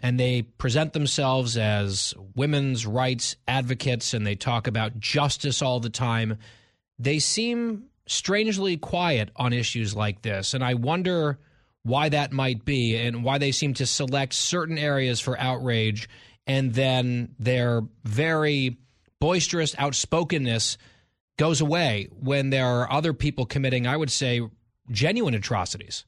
and they present themselves as women's rights advocates and they talk about justice all the time. They seem strangely quiet on issues like this. And I wonder why that might be and why they seem to select certain areas for outrage and then their very boisterous outspokenness goes away when there are other people committing, I would say, genuine atrocities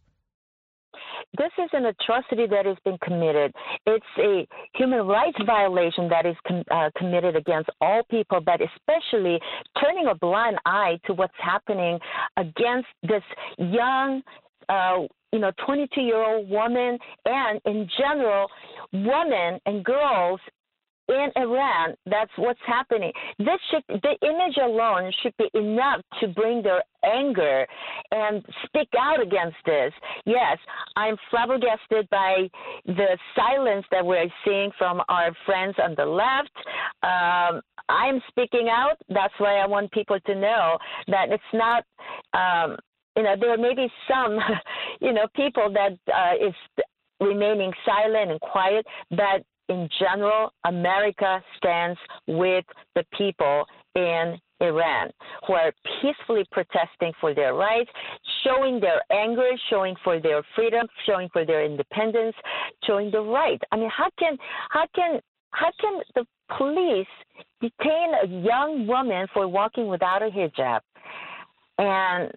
this is an atrocity that has been committed. It's a human rights violation that is com- uh, committed against all people, but especially turning a blind eye to what's happening against this young. Uh, you know, 22 year old woman and in general, women and girls in Iran. That's what's happening. This should, the image alone should be enough to bring their anger and speak out against this. Yes, I'm flabbergasted by the silence that we're seeing from our friends on the left. Um, I'm speaking out. That's why I want people to know that it's not. Um, you know, there may be some, you know, people that uh, is remaining silent and quiet, but in general, America stands with the people in Iran who are peacefully protesting for their rights, showing their anger, showing for their freedom, showing for their independence, showing the right. I mean, how can how can how can the police detain a young woman for walking without a hijab and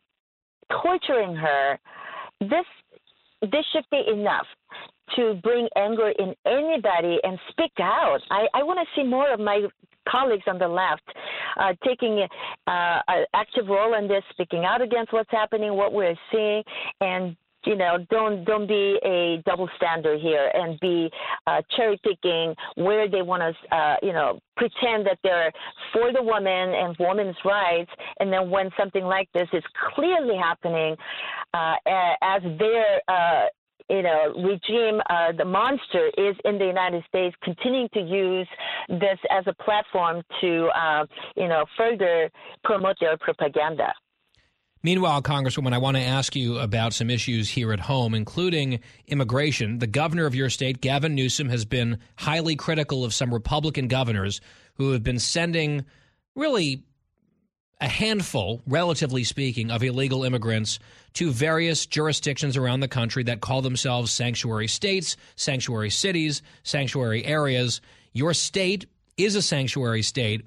torturing her? This this should be enough to bring anger in anybody and speak out. I, I want to see more of my colleagues on the left uh, taking uh, an active role in this, speaking out against what's happening, what we're seeing, and you know, don't don't be a double standard here and be uh, cherry picking where they want to, uh, you know, pretend that they're for the woman and women's rights, and then when something like this is clearly happening, uh, as their uh, you know, regime, uh, the monster is in the United States, continuing to use this as a platform to, uh, you know, further promote their propaganda. Meanwhile, Congresswoman, I want to ask you about some issues here at home, including immigration. The governor of your state, Gavin Newsom, has been highly critical of some Republican governors who have been sending really a handful, relatively speaking, of illegal immigrants to various jurisdictions around the country that call themselves sanctuary states, sanctuary cities, sanctuary areas. Your state is a sanctuary state,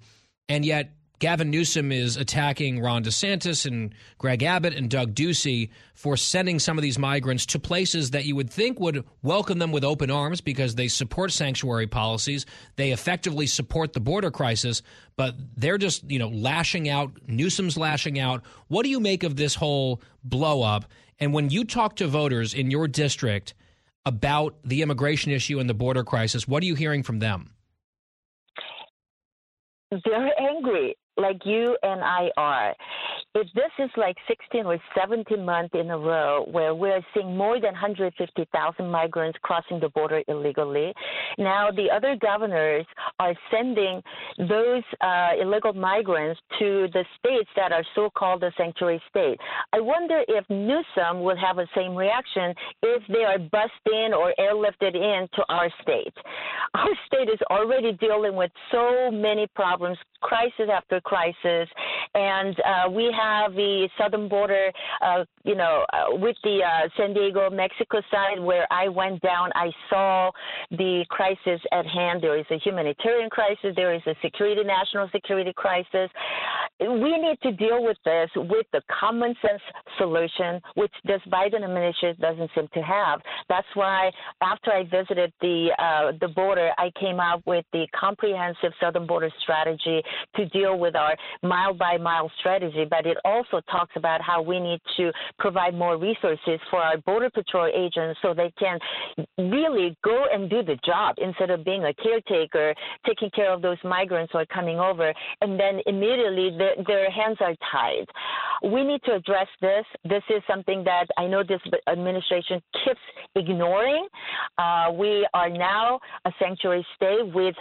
and yet Gavin Newsom is attacking Ron DeSantis and Greg Abbott and Doug Ducey for sending some of these migrants to places that you would think would welcome them with open arms because they support sanctuary policies. They effectively support the border crisis, but they're just, you know, lashing out. Newsom's lashing out. What do you make of this whole blow up? And when you talk to voters in your district about the immigration issue and the border crisis, what are you hearing from them? They're angry like you and I are. If this is like 16 or 17 months in a row where we're seeing more than 150,000 migrants crossing the border illegally, now the other governors are sending those uh, illegal migrants to the states that are so-called the sanctuary state. I wonder if Newsom would have the same reaction if they are bussed in or airlifted in to our state. Our state is already dealing with so many problems, crisis after crisis, and uh, we have the southern border, uh, you know, uh, with the uh, San Diego, Mexico side, where I went down. I saw the crisis at hand. There is a humanitarian crisis. There is a security, national security crisis. We need to deal with this with the common sense solution, which this Biden administration doesn't seem to have. That's why after I visited the uh, the border, I came out with the comprehensive southern border strategy to deal with our mile by mile strategy, but it also talks about how we need to provide more resources for our Border Patrol agents so they can really go and do the job instead of being a caretaker, taking care of those migrants who are coming over, and then immediately the, their hands are tied. We need to address this. This is something that I know this administration keeps ignoring. Uh, we are now a sanctuary state with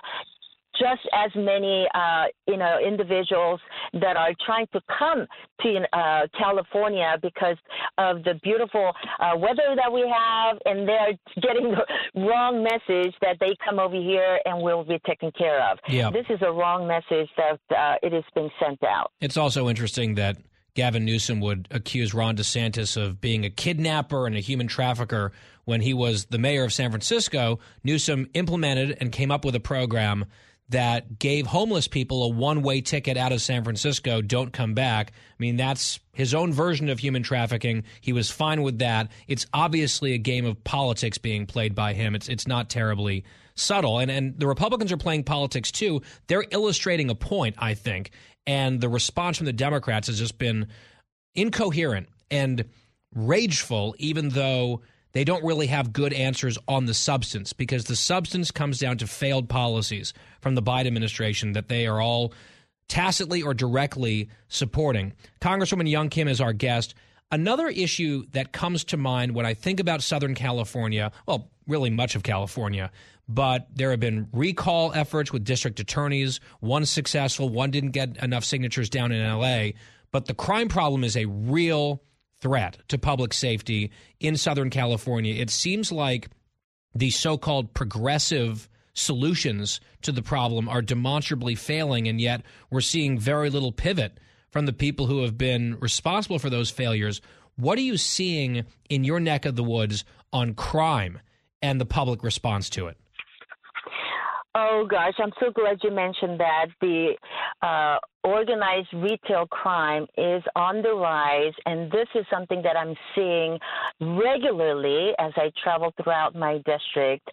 just as many uh, you know individuals that are trying to come to uh, California because of the beautiful uh, weather that we have, and they're getting the wrong message that they come over here and will be taken care of. Yeah. This is a wrong message that uh, it is being sent out. It's also interesting that Gavin Newsom would accuse Ron DeSantis of being a kidnapper and a human trafficker when he was the mayor of San Francisco. Newsom implemented and came up with a program that gave homeless people a one way ticket out of San Francisco, don't come back. I mean, that's his own version of human trafficking. He was fine with that. It's obviously a game of politics being played by him. It's it's not terribly subtle. And and the Republicans are playing politics too. They're illustrating a point, I think. And the response from the Democrats has just been incoherent and rageful, even though they don't really have good answers on the substance because the substance comes down to failed policies from the Biden administration that they are all tacitly or directly supporting. Congresswoman Young Kim is our guest. Another issue that comes to mind when I think about Southern California, well, really much of California, but there have been recall efforts with district attorneys. One successful, one didn't get enough signatures down in LA. But the crime problem is a real threat to public safety in Southern California. It seems like the so called progressive solutions to the problem are demonstrably failing, and yet we're seeing very little pivot from the people who have been responsible for those failures. What are you seeing in your neck of the woods on crime and the public response to it? Oh gosh, I'm so glad you mentioned that. The uh, organized retail crime is on the rise, and this is something that I'm seeing regularly as I travel throughout my district.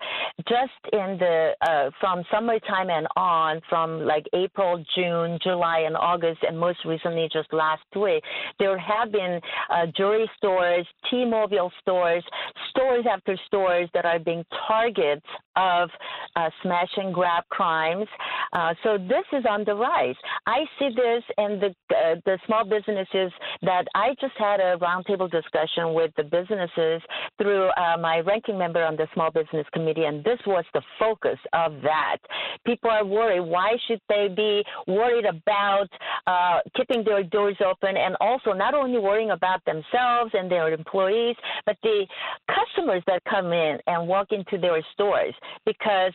Just in the uh, from summertime and on, from like April, June, July, and August, and most recently just last week, there have been uh, jewelry stores, T-Mobile stores, stores after stores that are being targets of uh, smash and grab crimes. Uh, so this is on the rise. I see this and the uh, the small businesses that I just had a roundtable discussion with the businesses through uh, my ranking member on the small business committee, and this was the focus of that. People are worried. Why should they be worried about uh, keeping their doors open, and also not only worrying about themselves and their employees, but the customers that come in and walk into their stores, because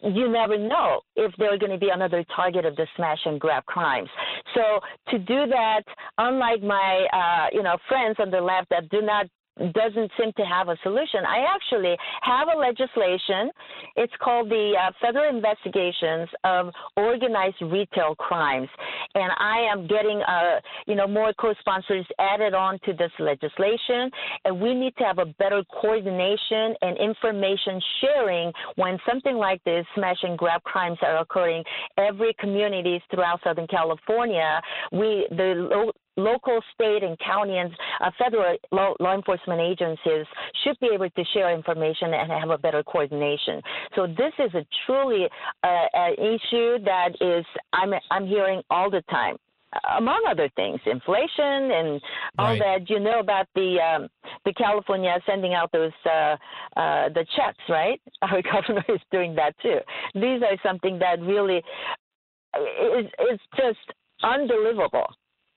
you never know if they're going to be another target of the smash and grab crimes. So to do that, unlike my uh, you know friends on the left that do not doesn't seem to have a solution. I actually have a legislation. It's called the uh, Federal Investigations of Organized Retail Crimes, and I am getting uh, you know more co-sponsors added on to this legislation. And we need to have a better coordination and information sharing when something like this smash and grab crimes are occurring. Every communities throughout Southern California, we the local, state, and county and uh, federal law, law, enforcement agencies should be able to share information and have a better coordination. So this is a truly uh, an issue that is I'm I'm hearing all the time among other things, inflation and all right. that. You know about the um, the California sending out those uh, uh, the checks, right? Our governor is doing that too. These are something that really is it's just unbelievable.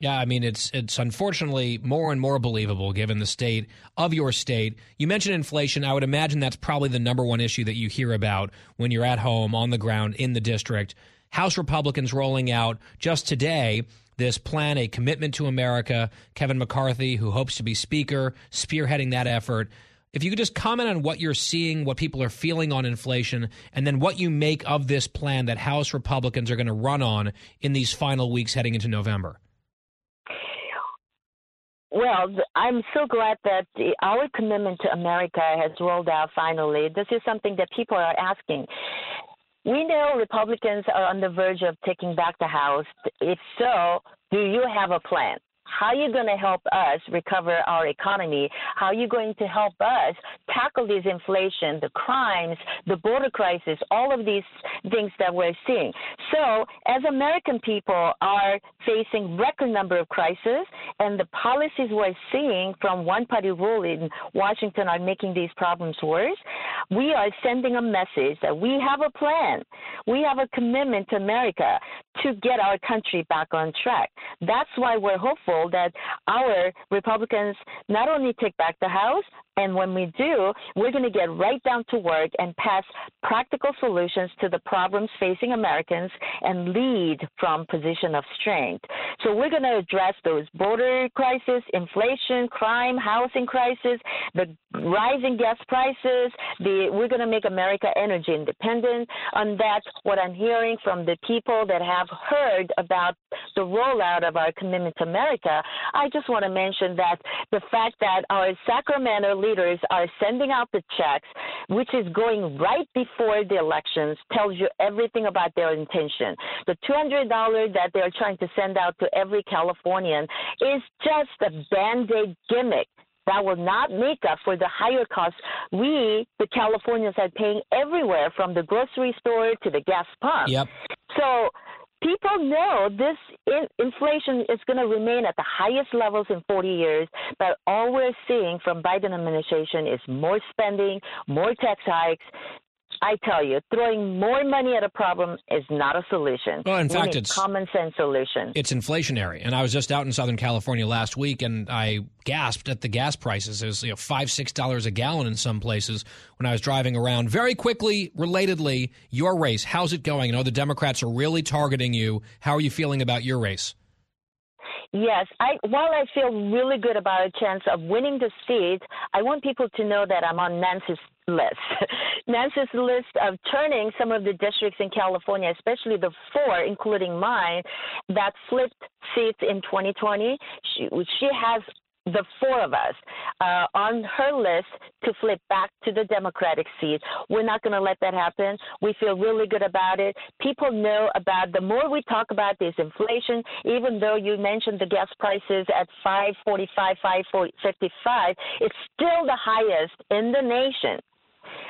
Yeah, I mean it's it's unfortunately more and more believable given the state of your state. You mentioned inflation. I would imagine that's probably the number one issue that you hear about when you're at home on the ground in the district. House Republicans rolling out just today this plan, a commitment to America. Kevin McCarthy, who hopes to be speaker, spearheading that effort. If you could just comment on what you're seeing, what people are feeling on inflation, and then what you make of this plan that House Republicans are going to run on in these final weeks heading into November. Well, I'm so glad that the, our commitment to America has rolled out finally. This is something that people are asking. We know Republicans are on the verge of taking back the House. If so, do you have a plan? How are you going to help us recover our economy? How are you going to help us tackle this inflation, the crimes, the border crisis, all of these things that we're seeing? So, as American people are facing record number of crises, and the policies we're seeing from one-party rule in Washington are making these problems worse, we are sending a message that we have a plan. We have a commitment to America to get our country back on track. That's why we're hopeful that our Republicans not only take back the House, and when we do, we're going to get right down to work and pass practical solutions to the problems facing Americans and lead from position of strength. So we're going to address those border crisis, inflation, crime, housing crisis, the rising gas prices. The, we're going to make America energy independent. And that's what I'm hearing from the people that have heard about the rollout of our commitment to America. I just want to mention that the fact that our Sacramento leaders are sending out the checks, which is going right before the elections, tells you everything about their intention. The $200 that they're trying to send out to every Californian is just a band aid gimmick that will not make up for the higher costs we, the Californians, are paying everywhere from the grocery store to the gas pump. Yep. So people know this in, inflation is going to remain at the highest levels in 40 years, but all we're seeing from Biden administration is more spending, more tax hikes, I tell you, throwing more money at a problem is not a solution. Well, in we fact, it's common sense solution. It's inflationary, and I was just out in Southern California last week, and I gasped at the gas prices. It was you know five, six dollars a gallon in some places when I was driving around. Very quickly, relatedly, your race, how's it going? I know the Democrats are really targeting you. How are you feeling about your race? Yes, I while I feel really good about a chance of winning the seat, I want people to know that I'm on Nancy's list. Nancy's list of turning some of the districts in California, especially the four, including mine, that flipped seats in 2020. She, she has the four of us uh, on her list to flip back to the Democratic seat. We're not going to let that happen. We feel really good about it. People know about the more we talk about this inflation, even though you mentioned the gas prices at 545, 555, it's still the highest in the nation.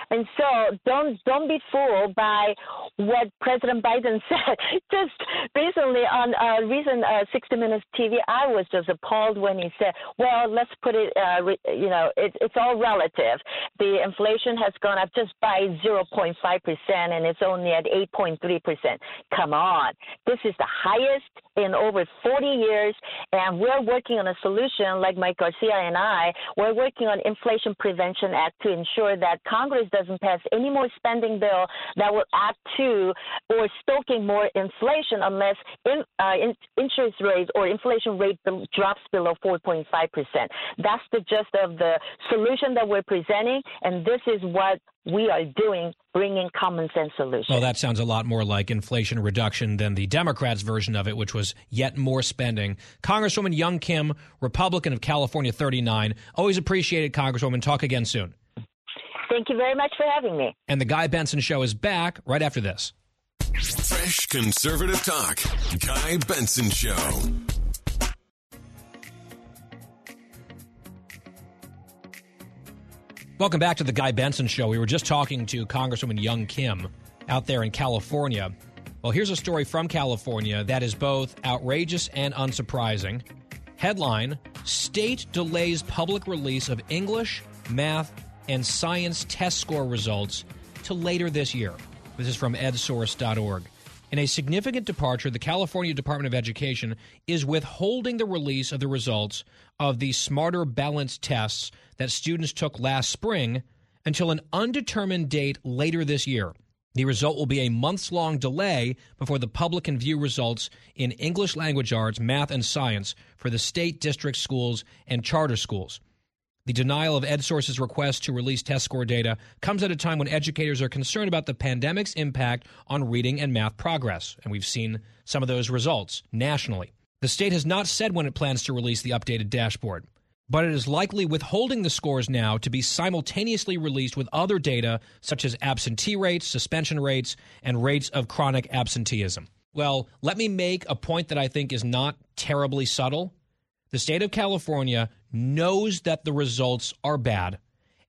And so don't don't be fooled by what President Biden said. just recently on uh, recent uh, 60 Minutes TV, I was just appalled when he said, "Well, let's put it, uh, re- you know, it, it's all relative. The inflation has gone up just by 0.5 percent, and it's only at 8.3 percent. Come on, this is the highest in over 40 years, and we're working on a solution. Like Mike Garcia and I, we're working on Inflation Prevention Act to ensure that Congress doesn't pass any more spending bill that will add to or stoking more inflation unless in, uh, in, interest rates or inflation rate drops below 4.5 percent. That's the gist of the solution that we're presenting, and this is what we are doing, bringing common sense solutions. Well, that sounds a lot more like inflation reduction than the Democrats' version of it, which was yet more spending. Congresswoman Young Kim, Republican of California 39. Always appreciated, Congresswoman. Talk again soon. Thank you very much for having me. And the Guy Benson Show is back right after this. Fresh conservative talk. Guy Benson Show. Welcome back to the Guy Benson Show. We were just talking to Congresswoman Young Kim out there in California. Well, here's a story from California that is both outrageous and unsurprising. Headline State delays public release of English, math, and science test score results to later this year. This is from edsource.org. In a significant departure, the California Department of Education is withholding the release of the results of the Smarter Balance tests that students took last spring until an undetermined date later this year. The result will be a months long delay before the public can view results in English language arts, math, and science for the state, district schools, and charter schools. The denial of EdSource's request to release test score data comes at a time when educators are concerned about the pandemic's impact on reading and math progress, and we've seen some of those results nationally. The state has not said when it plans to release the updated dashboard, but it is likely withholding the scores now to be simultaneously released with other data such as absentee rates, suspension rates, and rates of chronic absenteeism. Well, let me make a point that I think is not terribly subtle. The state of California knows that the results are bad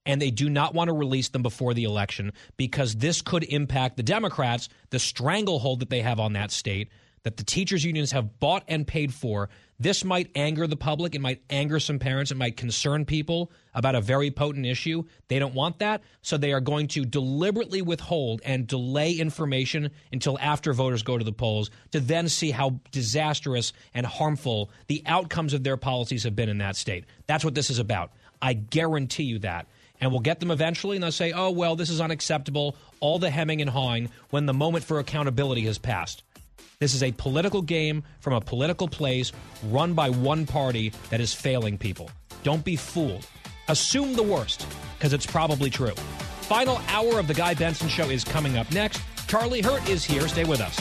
and they do not want to release them before the election because this could impact the Democrats, the stranglehold that they have on that state, that the teachers unions have bought and paid for. This might anger the public. It might anger some parents. It might concern people about a very potent issue. They don't want that. So they are going to deliberately withhold and delay information until after voters go to the polls to then see how disastrous and harmful the outcomes of their policies have been in that state. That's what this is about. I guarantee you that. And we'll get them eventually, and they'll say, oh, well, this is unacceptable. All the hemming and hawing when the moment for accountability has passed. This is a political game from a political place run by one party that is failing people. Don't be fooled. Assume the worst, because it's probably true. Final hour of The Guy Benson Show is coming up next. Charlie Hurt is here. Stay with us.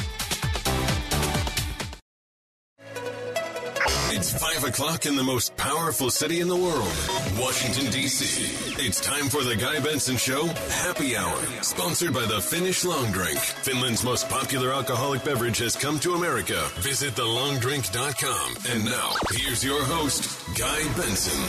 It's 5 o'clock in the most powerful city in the world, Washington, D.C. It's time for the Guy Benson Show Happy Hour, sponsored by the Finnish Long Drink. Finland's most popular alcoholic beverage has come to America. Visit thelongdrink.com. And now, here's your host, Guy Benson.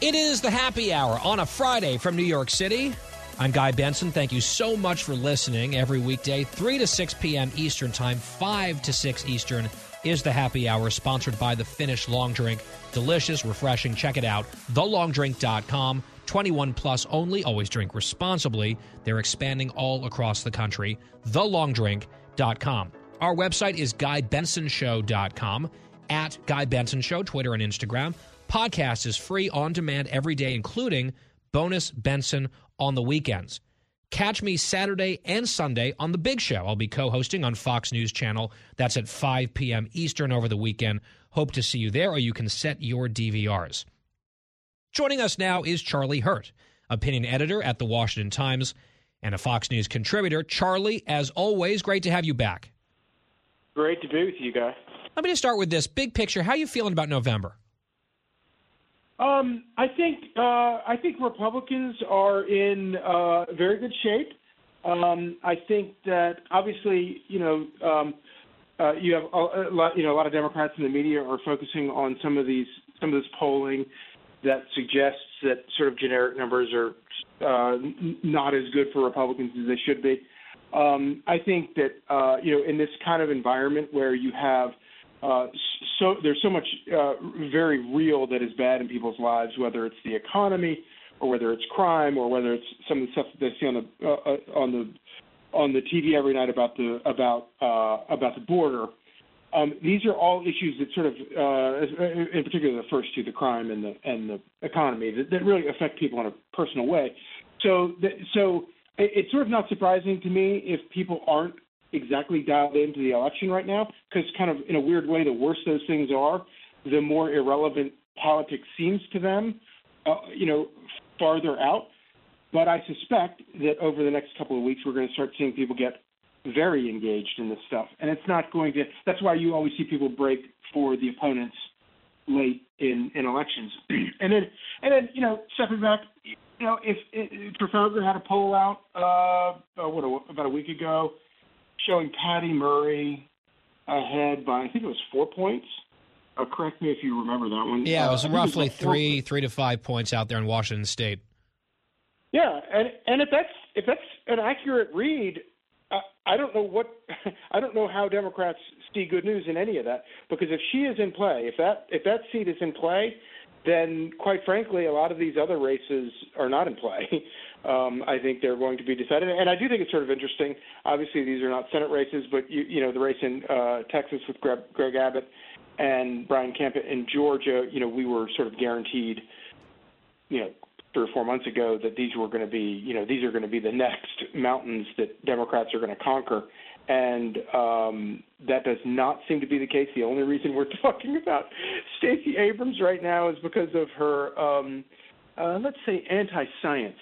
It is the happy hour on a Friday from New York City. I'm Guy Benson. Thank you so much for listening every weekday, 3 to 6 p.m. Eastern Time, 5 to 6 Eastern is the happy hour sponsored by the Finnish Long Drink. Delicious, refreshing. Check it out. TheLongDrink.com. 21 plus only. Always drink responsibly. They're expanding all across the country. TheLongDrink.com. Our website is GuyBensonShow.com. At Guy Benson Show, Twitter and Instagram. Podcast is free on demand every day, including bonus Benson on the weekends. Catch me Saturday and Sunday on The Big Show. I'll be co hosting on Fox News Channel. That's at 5 p.m. Eastern over the weekend. Hope to see you there, or you can set your DVRs. Joining us now is Charlie Hurt, opinion editor at The Washington Times and a Fox News contributor. Charlie, as always, great to have you back. Great to be with you guys. Let me just start with this big picture. How are you feeling about November? Um, I think uh, I think Republicans are in uh, very good shape. Um, I think that obviously, you know, um, uh, you have a, a lot, you know, a lot of Democrats in the media are focusing on some of these some of this polling that suggests that sort of generic numbers are uh, not as good for Republicans as they should be. Um, I think that uh, you know, in this kind of environment where you have uh, so there's so much uh, very real that is bad in people's lives, whether it's the economy or whether it's crime or whether it's some of the stuff that they see on the uh, uh on the on the TV every night about the about uh, about the border. Um, these are all issues that sort of, uh, in particular, the first two, the crime and the and the economy, that, that really affect people in a personal way. So, that, so it's sort of not surprising to me if people aren't exactly dialed into the election right now because kind of in a weird way the worse those things are the more irrelevant politics seems to them uh, you know farther out. But i suspect that over the next couple of weeks we're going to start seeing people get very engaged in this stuff. And it's not going to that's why you always see people break for the opponents late in in elections. And then and then you know stepping back you know if, if Trafalgar had a poll out uh, what about a week ago showing Patty Murray ahead by I think it was four points. Uh, correct me if you remember that one. Yeah, it was uh, roughly it was three points. three to five points out there in Washington State. Yeah, and and if that's if that's an accurate read, uh, I don't know what I don't know how Democrats see good news in any of that because if she is in play, if that if that seat is in play, then quite frankly, a lot of these other races are not in play. Um, I think they're going to be decided, and I do think it's sort of interesting. Obviously, these are not Senate races, but you, you know the race in uh, Texas with Greg, Greg Abbott and Brian Kemp in Georgia. You know, we were sort of guaranteed, you know, three or four months ago that these were going to be, you know, these are going to be the next mountains that Democrats are going to conquer, and um, that does not seem to be the case. The only reason we're talking about Stacey Abrams right now is because of her, um, uh, let's say, anti-science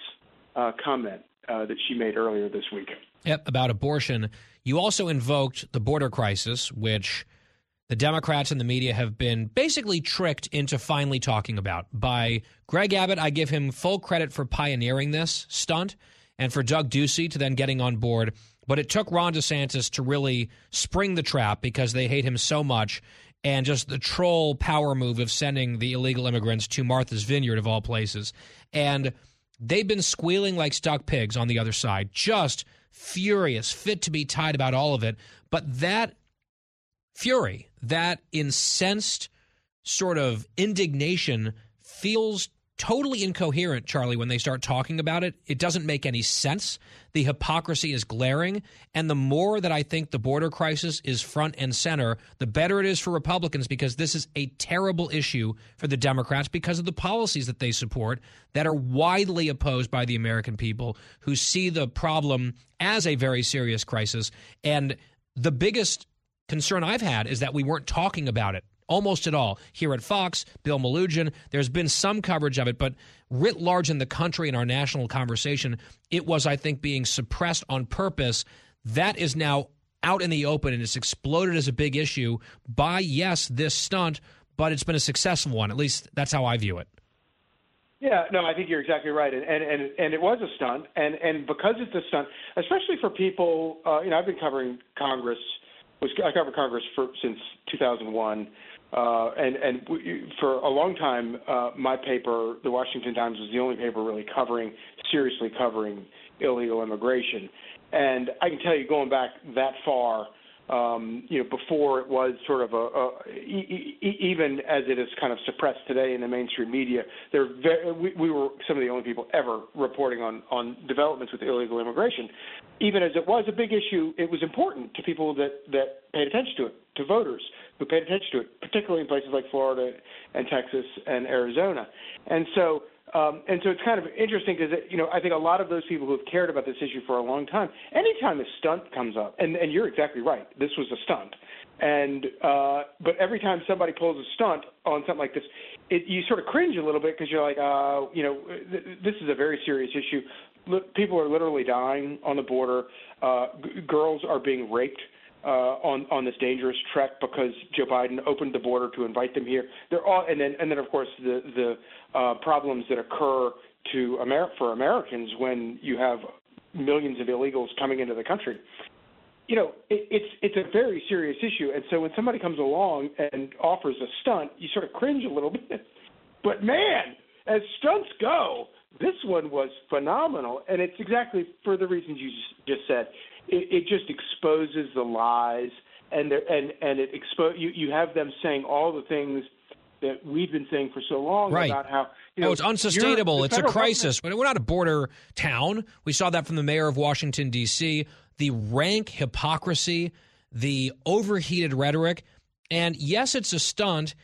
uh, comment uh, that she made earlier this week. Yep, about abortion. You also invoked the border crisis, which the Democrats and the media have been basically tricked into finally talking about. By Greg Abbott, I give him full credit for pioneering this stunt, and for Doug Ducey to then getting on board. But it took Ron DeSantis to really spring the trap because they hate him so much. And just the troll power move of sending the illegal immigrants to Martha's Vineyard, of all places. And They've been squealing like stuck pigs on the other side, just furious, fit to be tied about all of it. But that fury, that incensed sort of indignation feels totally incoherent, Charlie, when they start talking about it. It doesn't make any sense. The hypocrisy is glaring. And the more that I think the border crisis is front and center, the better it is for Republicans because this is a terrible issue for the Democrats because of the policies that they support that are widely opposed by the American people who see the problem as a very serious crisis. And the biggest concern I've had is that we weren't talking about it almost at all. Here at Fox, Bill Melugin, there's been some coverage of it, but writ large in the country in our national conversation, it was, I think, being suppressed on purpose. That is now out in the open and it's exploded as a big issue by, yes, this stunt, but it's been a successful one. At least that's how I view it. Yeah, no, I think you're exactly right, and and and, and it was a stunt, and and because it's a stunt, especially for people, uh, you know, I've been covering Congress, was I covered Congress for since 2001, uh, and and we, for a long time, uh, my paper, the Washington Times, was the only paper really covering seriously covering illegal immigration. And I can tell you, going back that far, um, you know, before it was sort of a, a e- e- even as it is kind of suppressed today in the mainstream media, there very, we, we were some of the only people ever reporting on on developments with illegal immigration. Even as it was a big issue, it was important to people that that paid attention to it, to voters who paid attention to it, particularly in places like Florida and Texas and Arizona. And so, um, and so it's kind of interesting because you know I think a lot of those people who have cared about this issue for a long time, anytime a stunt comes up, and, and you're exactly right, this was a stunt. And uh, but every time somebody pulls a stunt on something like this, it, you sort of cringe a little bit because you're like, uh, you know, th- this is a very serious issue. Look, people are literally dying on the border. Uh, g- girls are being raped uh, on on this dangerous trek because Joe Biden opened the border to invite them here. They're all, and then and then of course the the uh, problems that occur to Amer- for Americans when you have millions of illegals coming into the country. You know, it, it's it's a very serious issue, and so when somebody comes along and offers a stunt, you sort of cringe a little bit. But man, as stunts go, this one was phenomenal, and it's exactly for the reasons you just, just said it, it just exposes the lies, and and and it expose you. You have them saying all the things that we've been saying for so long right. about how you know oh, it's unsustainable. It's a crisis. We're not a border town. We saw that from the mayor of Washington D.C. The rank hypocrisy, the overheated rhetoric, and yes, it's a stunt.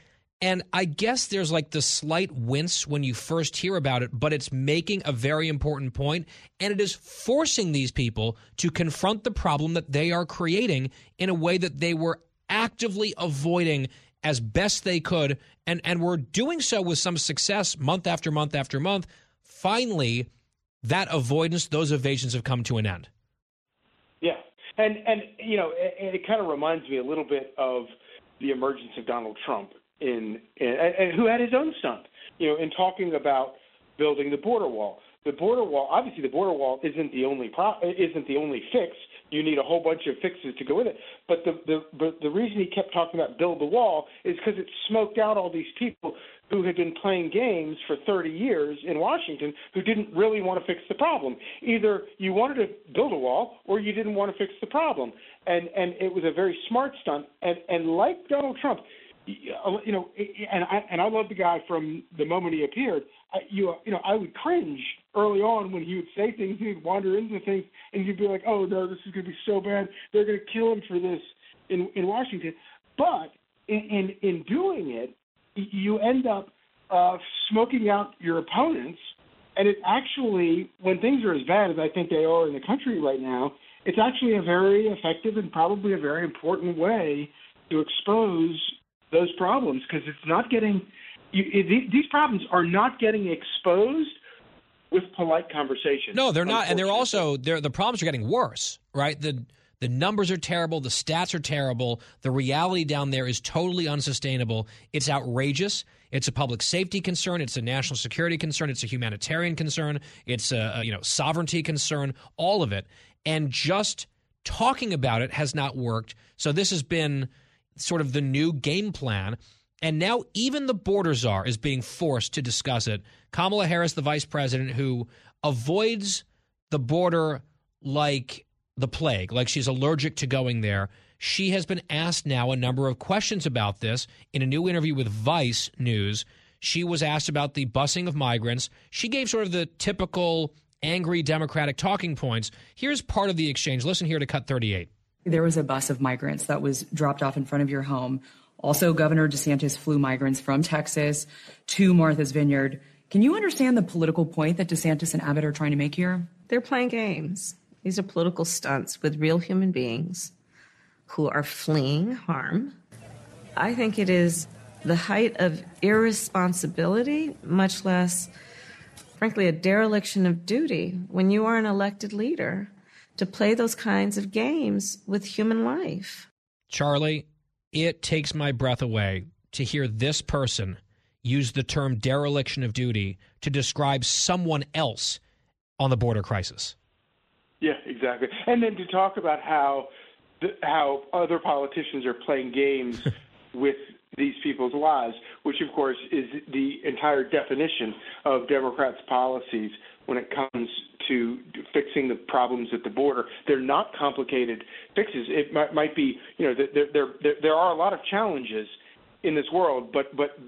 And I guess there's like the slight wince when you first hear about it, but it's making a very important point, and it is forcing these people to confront the problem that they are creating in a way that they were actively avoiding as best they could, and and were doing so with some success month after month after month. Finally, that avoidance, those evasions have come to an end. Yeah, and and you know, it, it kind of reminds me a little bit of the emergence of Donald Trump in, in and who had his own stunt, you know, in talking about building the border wall. The border wall, obviously, the border wall isn't the only pro, isn't the only fix. You need a whole bunch of fixes to go with it. But the the but the reason he kept talking about build the wall is because it smoked out all these people who had been playing games for 30 years in Washington who didn't really want to fix the problem. Either you wanted to build a wall or you didn't want to fix the problem. And and it was a very smart stunt. And and like Donald Trump, you know, and I and I love the guy from the moment he appeared. I, you you know, I would cringe early on when he would say things, he would wander into things, and you'd be like, "Oh no, this is going to be so bad. They're going to kill him for this in in Washington." But in in, in doing it, you end up uh, smoking out your opponents, and it actually, when things are as bad as I think they are in the country right now, it's actually a very effective and probably a very important way to expose those problems because it's not getting you, it, these problems are not getting exposed with polite conversation. No, they're not, and they're also they're, the problems are getting worse. Right the the numbers are terrible. The stats are terrible. The reality down there is totally unsustainable. It's outrageous. It's a public safety concern. It's a national security concern. It's a humanitarian concern. It's a, a you know sovereignty concern. All of it, and just talking about it has not worked. So this has been sort of the new game plan. And now even the border czar is being forced to discuss it. Kamala Harris, the vice president, who avoids the border like the plague, like she's allergic to going there. She has been asked now a number of questions about this in a new interview with Vice News. She was asked about the busing of migrants. She gave sort of the typical angry Democratic talking points. Here's part of the exchange. Listen here to cut 38. There was a bus of migrants that was dropped off in front of your home. Also, Governor DeSantis flew migrants from Texas to Martha's Vineyard. Can you understand the political point that DeSantis and Abbott are trying to make here? They're playing games. These are political stunts with real human beings who are fleeing harm. I think it is the height of irresponsibility, much less, frankly, a dereliction of duty when you are an elected leader to play those kinds of games with human life. Charlie, it takes my breath away to hear this person use the term dereliction of duty to describe someone else on the border crisis. Yeah, exactly. And then to talk about how the, how other politicians are playing games with these people's lives, which of course is the entire definition of Democrats' policies when it comes to fixing the problems at the border. They're not complicated fixes. It might, might be, you know, there, there there there are a lot of challenges in this world, but but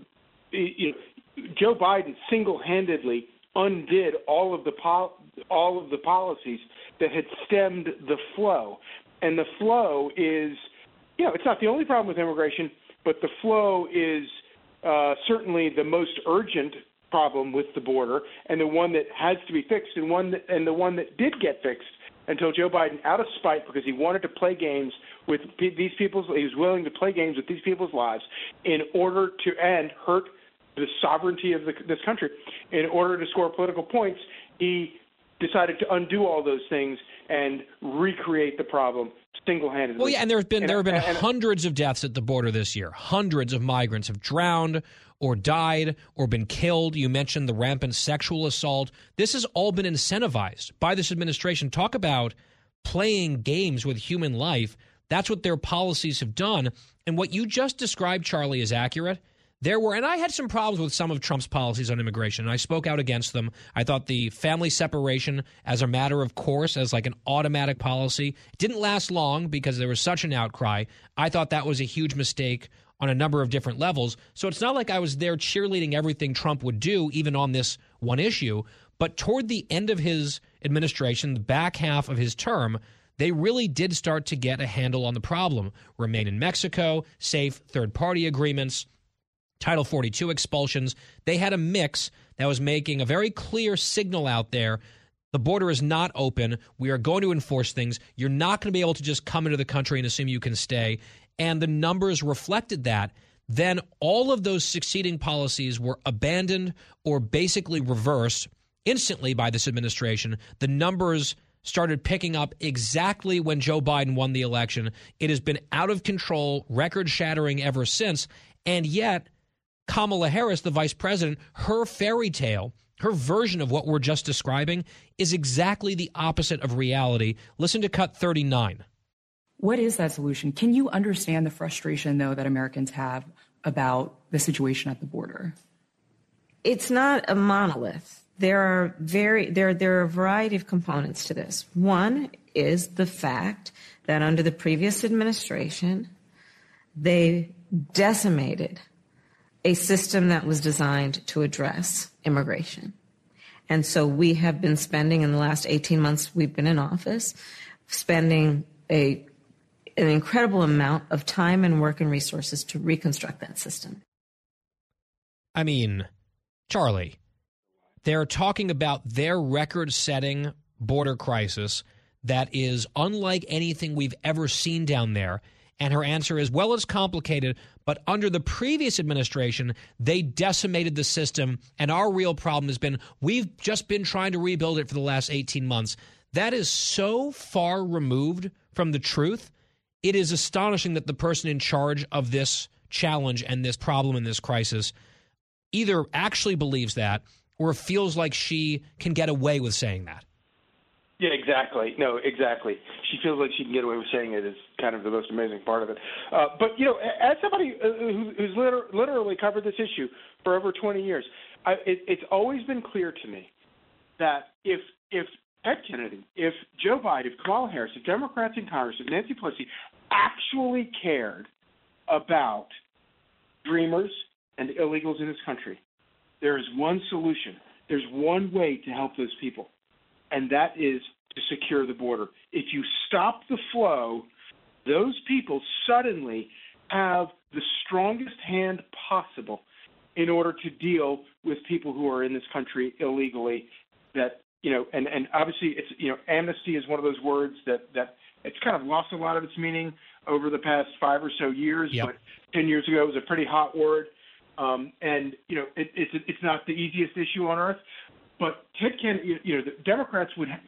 you know, Joe Biden single-handedly undid all of the pol- all of the policies that had stemmed the flow, and the flow is, you know, it's not the only problem with immigration, but the flow is uh, certainly the most urgent problem with the border, and the one that has to be fixed, and one that, and the one that did get fixed until Joe Biden, out of spite, because he wanted to play games with these people's, he was willing to play games with these people's lives in order to and hurt the sovereignty of the, this country. In order to score political points, he decided to undo all those things and recreate the problem single-handedly. Well, yeah, and there have been and, there have been and, hundreds of deaths at the border this year. Hundreds of migrants have drowned or died or been killed. You mentioned the rampant sexual assault. This has all been incentivized by this administration. Talk about playing games with human life. That's what their policies have done. And what you just described, Charlie, is accurate. There were, and I had some problems with some of Trump's policies on immigration, I spoke out against them. I thought the family separation, as a matter of course, as like an automatic policy, didn't last long because there was such an outcry. I thought that was a huge mistake on a number of different levels. So it's not like I was there cheerleading everything Trump would do, even on this one issue. But toward the end of his administration, the back half of his term, they really did start to get a handle on the problem. Remain in Mexico, safe third party agreements, Title 42 expulsions. They had a mix that was making a very clear signal out there. The border is not open. We are going to enforce things. You're not going to be able to just come into the country and assume you can stay and the numbers reflected that, then all of those succeeding policies were abandoned or basically reversed instantly by this administration. The numbers started picking up exactly when Joe Biden won the election. It has been out of control, record shattering ever since. And yet, Kamala Harris, the vice president, her fairy tale, her version of what we're just describing, is exactly the opposite of reality. Listen to cut 39. What is that solution? Can you understand the frustration, though, that Americans have about the situation at the border? It's not a monolith. There are very there there are a variety of components to this. One is the fact that under the previous administration, they decimated a system that was designed to address immigration. And so we have been spending in the last 18 months we've been in office, spending a an incredible amount of time and work and resources to reconstruct that system. I mean, Charlie, they're talking about their record setting border crisis that is unlike anything we've ever seen down there. And her answer is, well, it's complicated, but under the previous administration, they decimated the system. And our real problem has been we've just been trying to rebuild it for the last 18 months. That is so far removed from the truth it is astonishing that the person in charge of this challenge and this problem and this crisis either actually believes that or feels like she can get away with saying that. Yeah, exactly. No, exactly. She feels like she can get away with saying it is kind of the most amazing part of it. Uh, but you know, as somebody uh, who, who's liter- literally covered this issue for over 20 years, I, it, it's always been clear to me that if if Ted Kennedy, if Joe Biden, if Kamala Harris, if Democrats in Congress, if Nancy Pelosi actually cared about dreamers and illegals in this country, there is one solution. There's one way to help those people and that is to secure the border. If you stop the flow, those people suddenly have the strongest hand possible in order to deal with people who are in this country illegally that you know and and obviously it's you know amnesty is one of those words that that it's kind of lost a lot of its meaning over the past five or so years Yep. but 10 years ago it was a pretty hot word um, and you know it, it's it's not the easiest issue on earth but Ted Kennedy, you know, the Democrats would have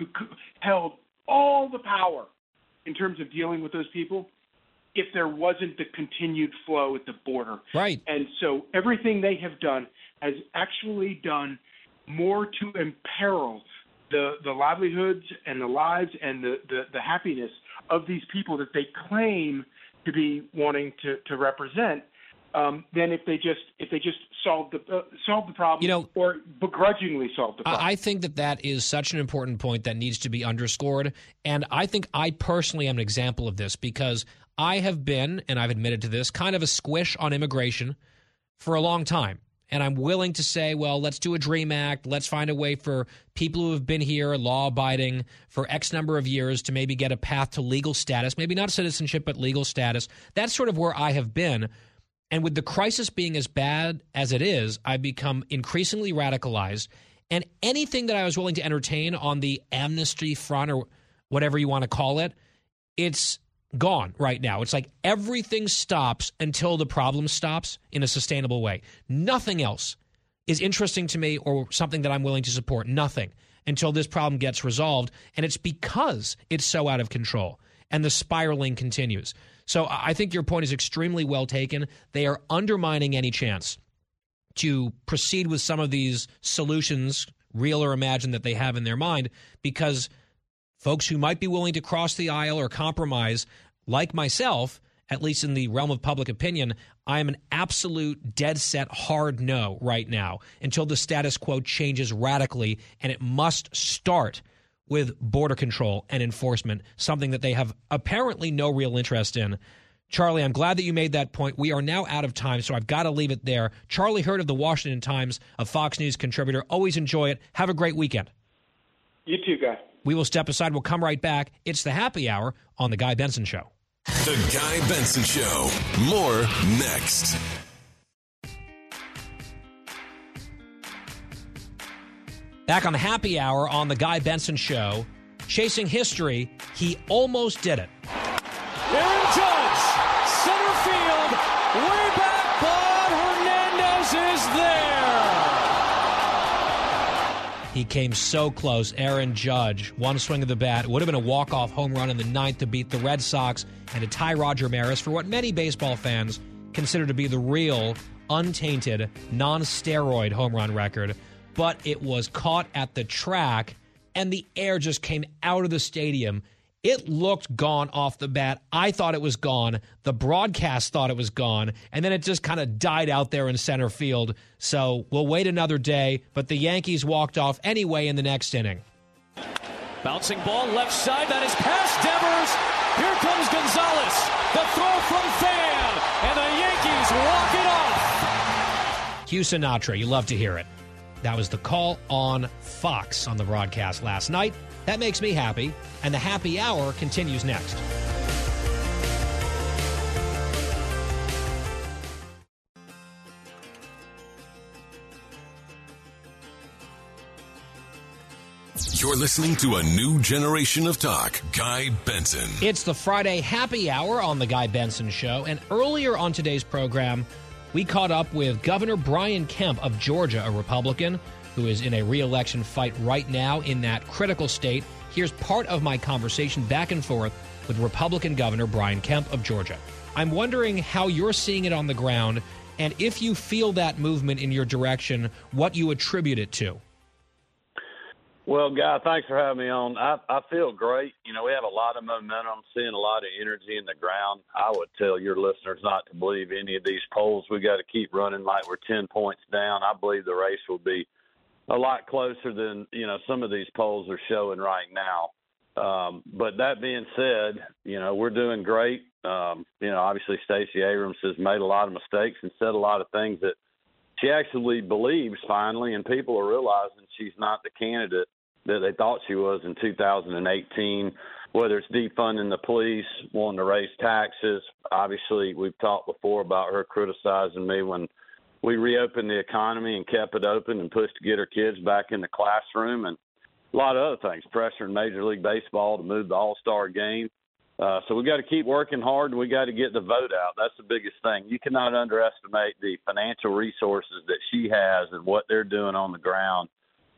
held all the power in terms of dealing with those people if there wasn't the continued flow at the border. Right. And so everything they have done has actually done more to imperil the the livelihoods and the lives and the the, the happiness of these people that they claim to be wanting to to represent. Um, than if they just if they just solved the uh, solved the problem, You know- or begrudgingly solved the problem. I I think that that is such an important point that needs to be underscored. And I think I personally am an example of this because I have been, and I've admitted to this, kind of a squish on immigration for a long time. And I'm willing to say, well, let's do a DREAM Act. Let's find a way for people who have been here, law abiding, for X number of years to maybe get a path to legal status. Maybe not citizenship, but legal status. That's sort of where I have been. And with the crisis being as bad as it is, I've become increasingly radicalized. And anything that I was willing to entertain on the amnesty front or whatever you want to call it, it's gone right now. It's like everything stops until the problem stops in a sustainable way. Nothing else is interesting to me or something that I'm willing to support. Nothing until this problem gets resolved. And it's because it's so out of control and the spiraling continues. So I think your point is extremely well taken. They are undermining any chance to proceed with some of these solutions, real or imagined, that they have in their mind because folks who might be willing to cross the aisle or compromise, like myself, at least in the realm of public opinion, I am an absolute dead set hard no right now until the status quo changes radically, and it must start with border control and enforcement, something that they have apparently no real interest in. Charlie, I'm glad that you made that point. We are now out of time, so I've got to leave it there. Charlie Hurt of the Washington Times, a Fox News contributor. Always enjoy it. Have a great weekend. You too, guy. We will step aside. We'll come right back. It's the happy hour on The Guy Benson Show. The Guy Benson Show. More next. Back on the happy hour on The Guy Benson Show. Chasing history, he almost did it. Aaron Judge, center field, way back, but Hernandez is there. He came so close. Aaron Judge, one swing of the bat, would have been a walk-off home run in the ninth to beat the Red Sox and to tie Roger Maris for what many baseball fans consider to be the real, untainted, non-steroid home run record. But it was caught at the track, and the air just came out of the stadium. It looked gone off the bat. I thought it was gone. The broadcast thought it was gone. And then it just kind of died out there in center field. So we'll wait another day. But the Yankees walked off anyway in the next inning. Bouncing ball left side, that is past Devers. Here comes Gonzalez. The throw from Pham, and the Yankees walk it off. Hugh Sinatra, you love to hear it. That was the call on Fox on the broadcast last night. That makes me happy. And the happy hour continues next. You're listening to a new generation of talk. Guy Benson. It's the Friday happy hour on The Guy Benson Show. And earlier on today's program, we caught up with Governor Brian Kemp of Georgia, a Republican who is in a reelection fight right now in that critical state. Here's part of my conversation back and forth with Republican Governor Brian Kemp of Georgia. I'm wondering how you're seeing it on the ground and if you feel that movement in your direction, what you attribute it to. Well, Guy, thanks for having me on. I, I feel great. You know, we have a lot of momentum, seeing a lot of energy in the ground. I would tell your listeners not to believe any of these polls. We got to keep running like we're 10 points down. I believe the race will be a lot closer than, you know, some of these polls are showing right now. Um, but that being said, you know, we're doing great. Um, you know, obviously Stacey Abrams has made a lot of mistakes and said a lot of things that she actually believes finally, and people are realizing she's not the candidate that they thought she was in 2018. Whether it's defunding the police, wanting to raise taxes. Obviously, we've talked before about her criticizing me when we reopened the economy and kept it open and pushed to get her kids back in the classroom and a lot of other things, pressuring Major League Baseball to move the All Star game. Uh, so we got to keep working hard and we got to get the vote out. That's the biggest thing. You cannot underestimate the financial resources that she has and what they're doing on the ground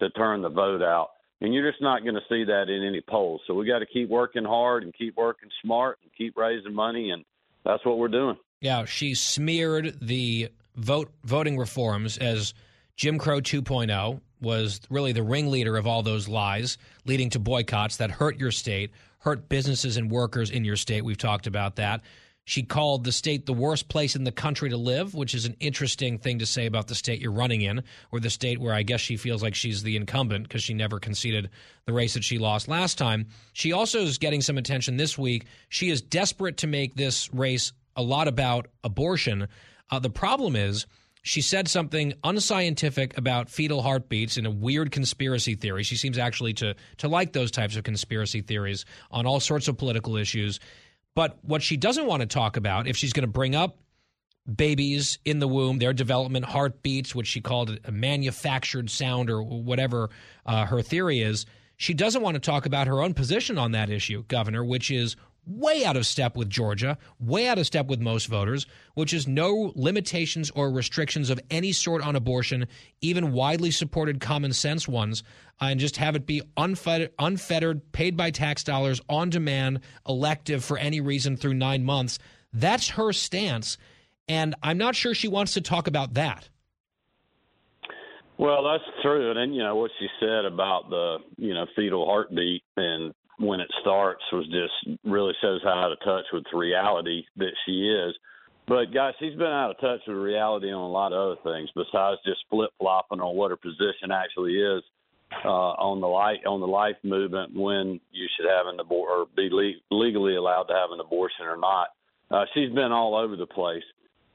to turn the vote out and you're just not going to see that in any polls. So we got to keep working hard and keep working smart and keep raising money, and that's what we're doing. Yeah, she smeared the vote voting reforms as Jim Crow 2.0 was really the ringleader of all those lies, leading to boycotts that hurt your state, hurt businesses and workers in your state. We've talked about that. She called the state the worst place in the country to live, which is an interesting thing to say about the state you're running in, or the state where I guess she feels like she's the incumbent because she never conceded the race that she lost last time. She also is getting some attention this week. She is desperate to make this race a lot about abortion. Uh, the problem is, she said something unscientific about fetal heartbeats in a weird conspiracy theory. She seems actually to to like those types of conspiracy theories on all sorts of political issues. But what she doesn't want to talk about, if she's going to bring up babies in the womb, their development, heartbeats, which she called a manufactured sound or whatever uh, her theory is, she doesn't want to talk about her own position on that issue, Governor, which is way out of step with Georgia, way out of step with most voters, which is no limitations or restrictions of any sort on abortion, even widely supported common sense ones, and just have it be unfettered, unfettered, paid by tax dollars, on demand, elective for any reason through nine months. That's her stance. And I'm not sure she wants to talk about that. Well, that's true. And then, you know, what she said about the, you know, fetal heartbeat and when it starts was just really shows how out of touch with reality that she is. But guys, she's been out of touch with reality on a lot of other things besides just flip flopping on what her position actually is uh, on the life on the life movement when you should have an abortion or be le- legally allowed to have an abortion or not. Uh, she's been all over the place.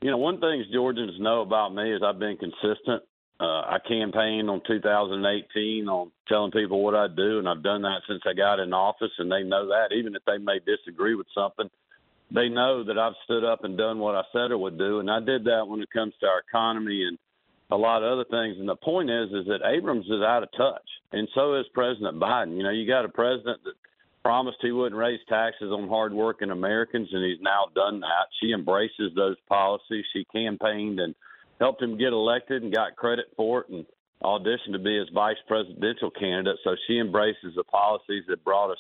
You know, one thing Georgians know about me is I've been consistent uh, I campaigned on 2018 on telling people what I do, and I've done that since I got in office, and they know that. Even if they may disagree with something, they know that I've stood up and done what I said I would do, and I did that when it comes to our economy and a lot of other things. And the point is, is that Abrams is out of touch, and so is President Biden. You know, you got a president that promised he wouldn't raise taxes on hardworking Americans, and he's now done that. She embraces those policies. She campaigned and helped him get elected and got credit for it and auditioned to be his vice presidential candidate. So she embraces the policies that brought us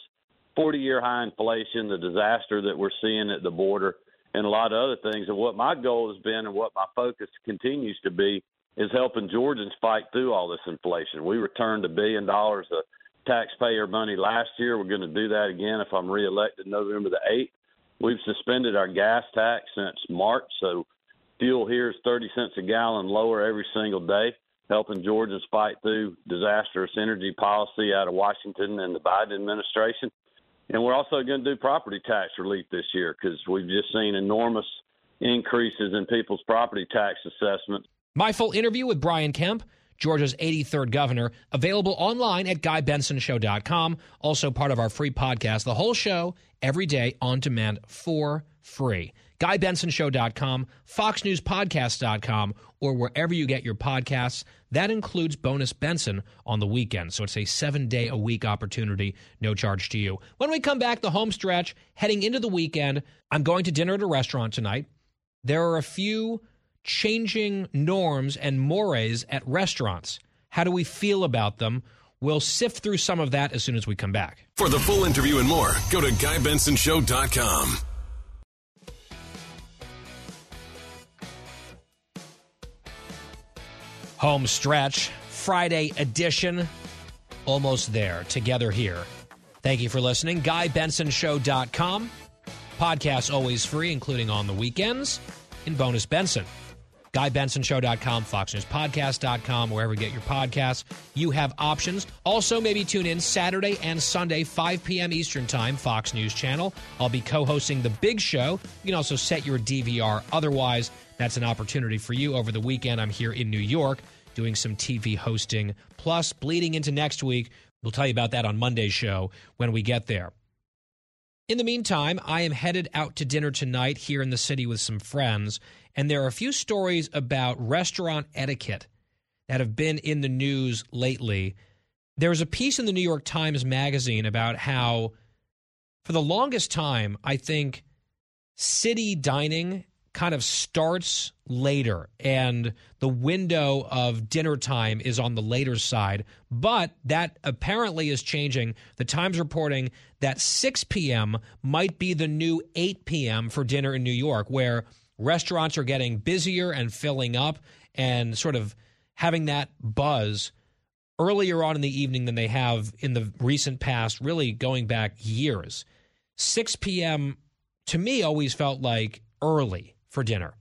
40 year high inflation, the disaster that we're seeing at the border, and a lot of other things. And what my goal has been and what my focus continues to be is helping Georgians fight through all this inflation. We returned a billion dollars of taxpayer money last year. We're going to do that again if I'm reelected November the 8th. We've suspended our gas tax since March, so Fuel here is 30 cents a gallon lower every single day, helping Georgians fight through disastrous energy policy out of Washington and the Biden administration. And we're also going to do property tax relief this year because we've just seen enormous increases in people's property tax assessments. My full interview with Brian Kemp, Georgia's 83rd governor, available online at GuyBensonShow.com. Also part of our free podcast, the whole show every day on demand for free. GuyBensonShow.com, FoxNewsPodcast.com, or wherever you get your podcasts. That includes Bonus Benson on the weekend. So it's a seven day a week opportunity, no charge to you. When we come back, the home stretch, heading into the weekend, I'm going to dinner at a restaurant tonight. There are a few changing norms and mores at restaurants. How do we feel about them? We'll sift through some of that as soon as we come back. For the full interview and more, go to GuyBensonShow.com. home stretch, Friday edition. almost there, together here. Thank you for listening. GuyBensonShow.com. Podcasts always free, including on the weekends in Bonus Benson. GuyBensonShow.com, FoxNewsPodcast.com, wherever you get your podcasts. You have options. Also, maybe tune in Saturday and Sunday, 5 p.m. Eastern Time, Fox News Channel. I'll be co hosting The Big Show. You can also set your DVR. Otherwise, that's an opportunity for you. Over the weekend, I'm here in New York doing some TV hosting. Plus, bleeding into next week, we'll tell you about that on Monday's show when we get there. In the meantime, I am headed out to dinner tonight here in the city with some friends, and there are a few stories about restaurant etiquette that have been in the news lately. There was a piece in the New York Times Magazine about how, for the longest time, I think city dining kind of starts later and the window of dinner time is on the later side. But that apparently is changing. The Times reporting that 6 p.m. might be the new 8 p.m. for dinner in New York, where restaurants are getting busier and filling up and sort of having that buzz earlier on in the evening than they have in the recent past, really going back years. 6 p.m. to me always felt like early for dinner.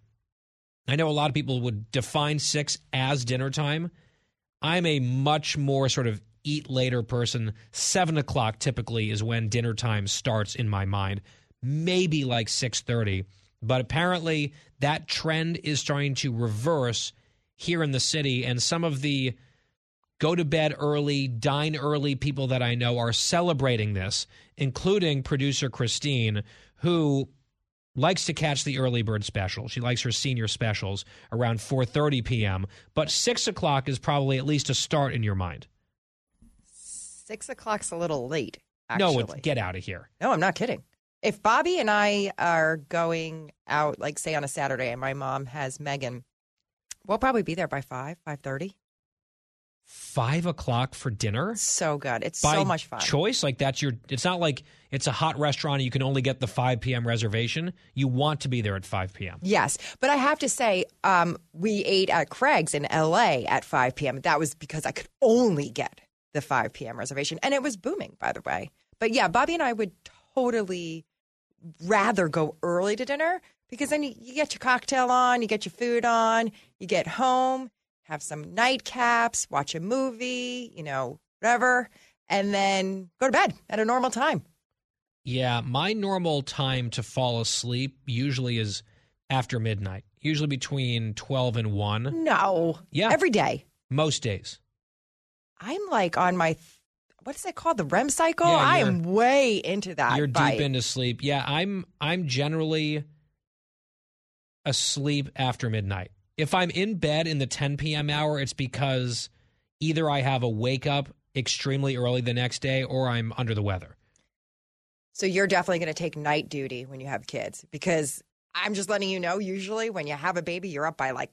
I know a lot of people would define six as dinner time. I'm a much more sort of eat later person. Seven o'clock typically is when dinner time starts in my mind. Maybe like six thirty, but apparently that trend is starting to reverse here in the city, and some of the go to bed early, dine early people that I know are celebrating this, including producer Christine, who likes to catch the early bird special. She likes her senior specials around 4:30 p.m. But six o'clock is probably at least a start in your mind. Six o'clock's a little late. Actually. No, get out of here. No, I'm not kidding. If Bobby and I are going out, like say on a Saturday, and my mom has Megan, we'll probably be there by five, five thirty five o'clock for dinner. So good. It's By so much fun. Choice like that's your. It's not like it's a hot restaurant. and You can only get the five p.m. reservation. You want to be there at five p.m. Yes, but I have to say, um, we ate at Craig's in L.A. at five p.m. That was because I could only get the five p.m. reservation, and it was booming, by the way. But yeah, Bobby and I would totally rather go early to dinner because then you, you get your cocktail on, you get your food on, you get home have some nightcaps, watch a movie, you know, whatever, and then go to bed at a normal time. Yeah, my normal time to fall asleep usually is after midnight, usually between 12 and 1. No. Yeah. Every day. Most days. I'm like on my what is it called? The REM cycle? Yeah, I am way into that. You're bite. deep into sleep. Yeah, I'm I'm generally asleep after midnight if I'm in bed in the 10 p.m. hour, it's because either I have a wake up extremely early the next day or I'm under the weather. So you're definitely going to take night duty when you have kids because I'm just letting you know. Usually, when you have a baby, you're up by like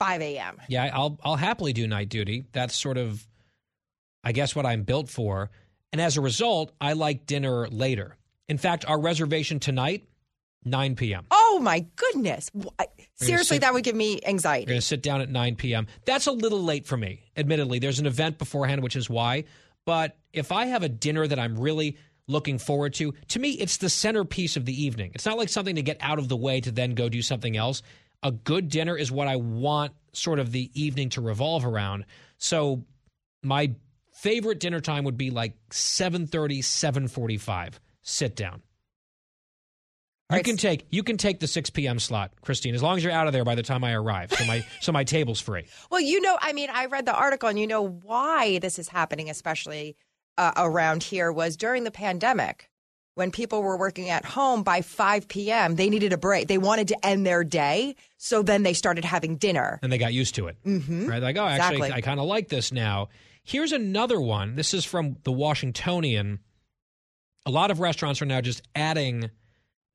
5 a.m. Yeah, I'll I'll happily do night duty. That's sort of, I guess, what I'm built for. And as a result, I like dinner later. In fact, our reservation tonight 9 p.m. Oh my goodness. Seriously, sit- that would give me anxiety. We're going to sit down at 9 p.m. That's a little late for me, admittedly. There's an event beforehand, which is why. But if I have a dinner that I'm really looking forward to, to me, it's the centerpiece of the evening. It's not like something to get out of the way to then go do something else. A good dinner is what I want sort of the evening to revolve around. So my favorite dinner time would be like 7:30, 7:45. Sit down. You can take you can take the six p.m. slot, Christine, as long as you're out of there by the time I arrive. So my so my table's free. Well, you know, I mean, I read the article, and you know why this is happening, especially uh, around here, was during the pandemic when people were working at home by 5 p.m. They needed a break. They wanted to end their day, so then they started having dinner, and they got used to it. Mm-hmm. Right? Like, oh, actually, exactly. I kind of like this now. Here's another one. This is from the Washingtonian. A lot of restaurants are now just adding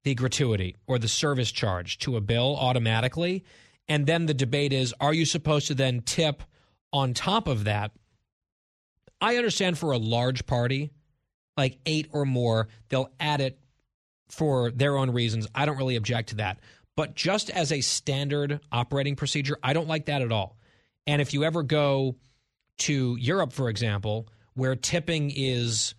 the gratuity or the service charge to a bill automatically. And then the debate is are you supposed to then tip on top of that? I understand for a large party, like eight or more, they'll add it for their own reasons. I don't really object to that. But just as a standard operating procedure, I don't like that at all. And if you ever go to Europe, for example, where tipping is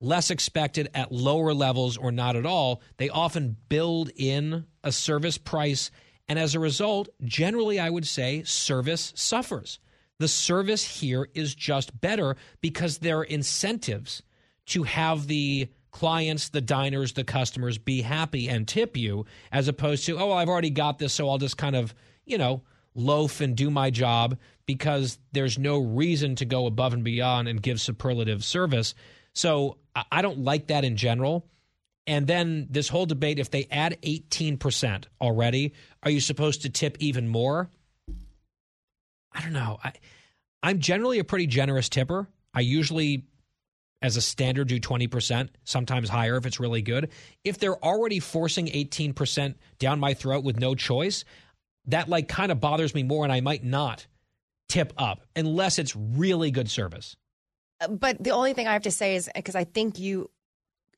less expected at lower levels or not at all, they often build in a service price. And as a result, generally, I would say service suffers. The service here is just better because there are incentives to have the clients, the diners, the customers be happy and tip you, as opposed to, oh, I've already got this, so I'll just kind of, you know, loaf and do my job because there's no reason to go above and beyond and give superlative service. So I don't like that in general. And then this whole debate if they add 18% already, are you supposed to tip even more? I don't know. I, I'm generally a pretty generous tipper. I usually, as a standard, do 20%, sometimes higher if it's really good. If they're already forcing 18% down my throat with no choice, that like kind of bothers me more and I might not tip up unless it's really good service. But the only thing I have to say is because I think you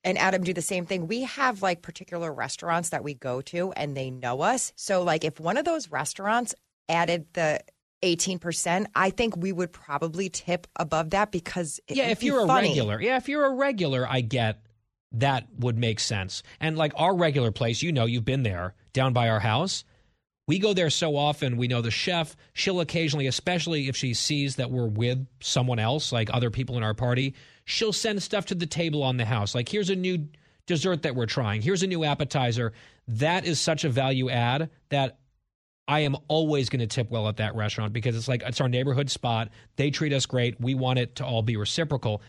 and Adam do the same thing. We have like particular restaurants that we go to and they know us. So like if one of those restaurants added the 18%, I think we would probably tip above that because Yeah, if you're funny. a regular. Yeah, if you're a regular, I get that would make sense. And like our regular place, you know, you've been there down by our house. We go there so often. We know the chef. She'll occasionally, especially if she sees that we're with someone else, like other people in our party, she'll send stuff to the table on the house. Like, here's a new dessert that we're trying. Here's a new appetizer. That is such a value add that I am always going to tip well at that restaurant because it's like it's our neighborhood spot. They treat us great. We want it to all be reciprocal.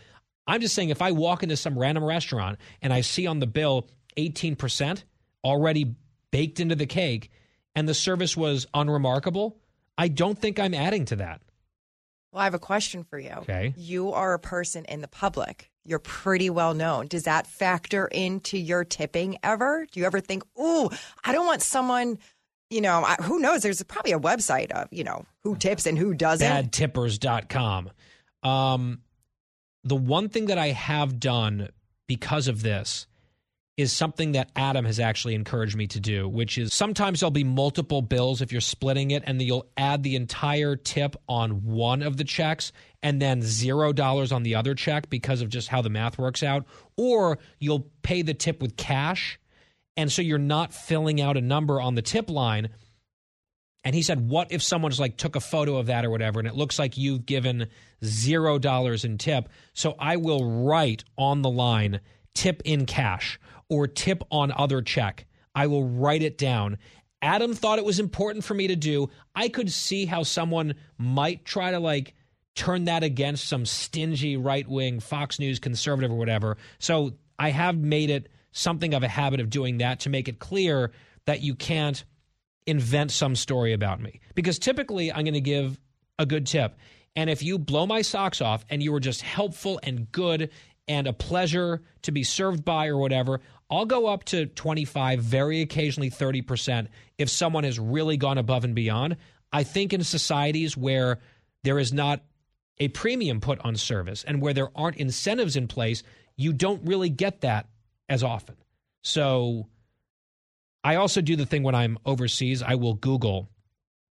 I'm just saying if I walk into some random restaurant and I see on the bill 18% already baked into the cake and the service was unremarkable, I don't think I'm adding to that. Well, I have a question for you. Okay. You are a person in the public. You're pretty well known. Does that factor into your tipping ever? Do you ever think, "Ooh, I don't want someone, you know, I, who knows? There's probably a website of, you know, who tips and who doesn't." Badtippers.com. Um, the one thing that I have done because of this is something that Adam has actually encouraged me to do, which is sometimes there'll be multiple bills if you're splitting it, and then you'll add the entire tip on one of the checks and then zero dollars on the other check because of just how the math works out. Or you'll pay the tip with cash, and so you're not filling out a number on the tip line. And he said, What if someone just like took a photo of that or whatever, and it looks like you've given zero dollars in tip? So I will write on the line tip in cash or tip on other check. I will write it down. Adam thought it was important for me to do. I could see how someone might try to like turn that against some stingy right wing Fox News conservative or whatever. So I have made it something of a habit of doing that to make it clear that you can't invent some story about me. Because typically I'm going to give a good tip. And if you blow my socks off and you were just helpful and good and a pleasure to be served by or whatever, I'll go up to 25, very occasionally 30% if someone has really gone above and beyond. I think in societies where there is not a premium put on service and where there aren't incentives in place, you don't really get that as often. So I also do the thing when I'm overseas, I will Google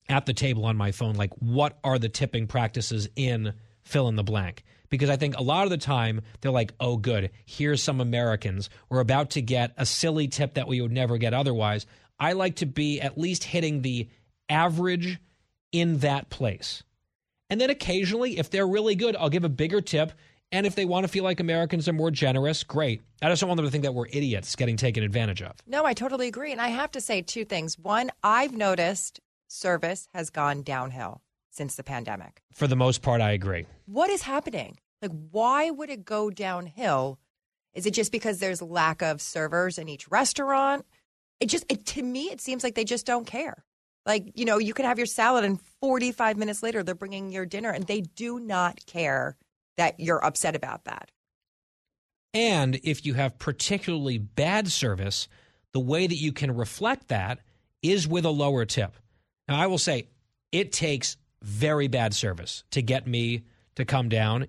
at the table on my phone, like, what are the tipping practices in fill in the blank? Because I think a lot of the time they're like, oh, good, here's some Americans. We're about to get a silly tip that we would never get otherwise. I like to be at least hitting the average in that place. And then occasionally, if they're really good, I'll give a bigger tip. And if they want to feel like Americans are more generous, great. I just don't want them to think that we're idiots getting taken advantage of. No, I totally agree. And I have to say two things. One, I've noticed service has gone downhill since the pandemic. For the most part, I agree. What is happening? Like, why would it go downhill? Is it just because there's lack of servers in each restaurant? It just, it, to me, it seems like they just don't care. Like, you know, you can have your salad and 45 minutes later, they're bringing your dinner and they do not care that you're upset about that. And if you have particularly bad service, the way that you can reflect that is with a lower tip. Now, I will say it takes very bad service to get me to come down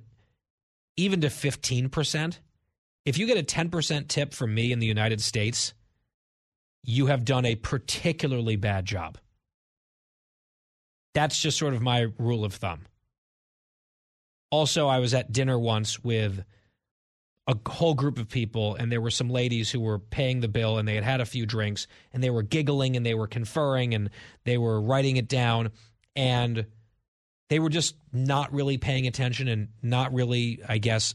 even to 15%, if you get a 10% tip from me in the United States, you have done a particularly bad job. That's just sort of my rule of thumb. Also, I was at dinner once with a whole group of people, and there were some ladies who were paying the bill, and they had had a few drinks, and they were giggling, and they were conferring, and they were writing it down, and they were just not really paying attention and not really, I guess,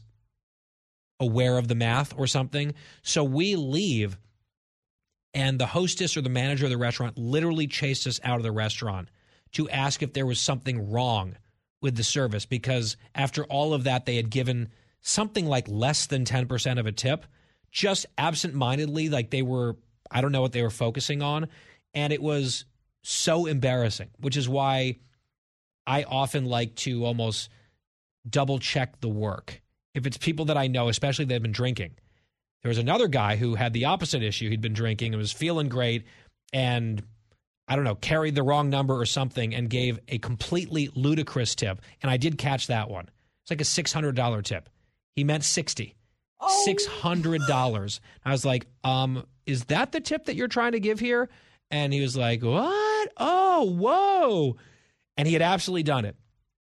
aware of the math or something. So we leave, and the hostess or the manager of the restaurant literally chased us out of the restaurant to ask if there was something wrong with the service because after all of that, they had given something like less than 10% of a tip, just absentmindedly, like they were, I don't know what they were focusing on. And it was so embarrassing, which is why I often like to almost double check the work. If it's people that I know, especially that have been drinking. There was another guy who had the opposite issue. He'd been drinking and was feeling great and I don't know, carried the wrong number or something and gave a completely ludicrous tip. And I did catch that one. It's like a $600 tip. He meant 60. Oh. $600. I was like, um, is that the tip that you're trying to give here? And he was like, what? Oh, whoa. And he had absolutely done it.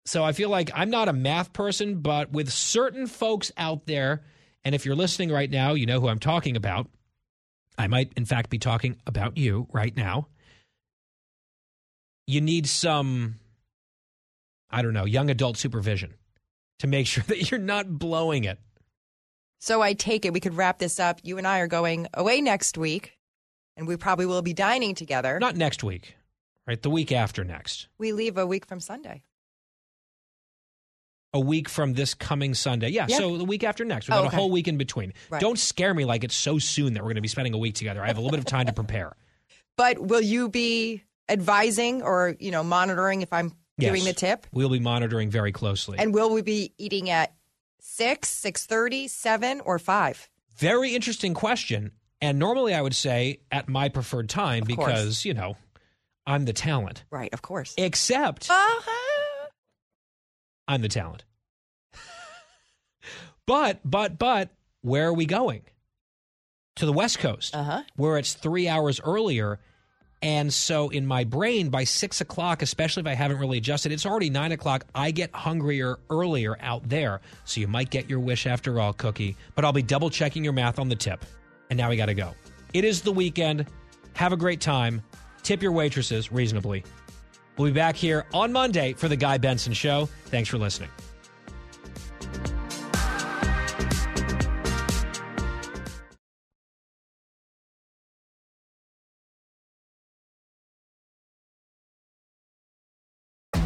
So I feel like I'm not a math person, but with certain folks out there, and if you're listening right now, you know who I'm talking about. I might, in fact, be talking about you right now. You need some, I don't know, young adult supervision to make sure that you're not blowing it. So I take it we could wrap this up. You and I are going away next week, and we probably will be dining together. Not next week, right? The week after next. We leave a week from Sunday. A week from this coming Sunday. Yeah, Yeah. so the week after next. We've Oh, got okay. a whole week in between. Right. Don't scare me like it's so soon that we're going to be spending a week together. I have a little bit of time to prepare. But will you be advising or you know monitoring if I'm doing the tip? We'll be monitoring very closely. And will we be eating at six, six thirty, seven, or five? Very interesting question. And normally I would say at my preferred time course. because, you know, I'm the talent. Right, of course. Except I'm the talent. but, but, but, where are we going? To the West Coast, uh-huh. where it's three hours earlier. And so in my brain, by six o'clock, especially if I haven't really adjusted, it's already nine o'clock. I get hungrier earlier out there. So you might get your wish after all, Cookie. But I'll be double checking your math on the tip. And now we got to go. It is the weekend. Have a great time. Tip your waitresses reasonably. We'll be back here on Monday for the Guy Benson Show. Thanks for listening.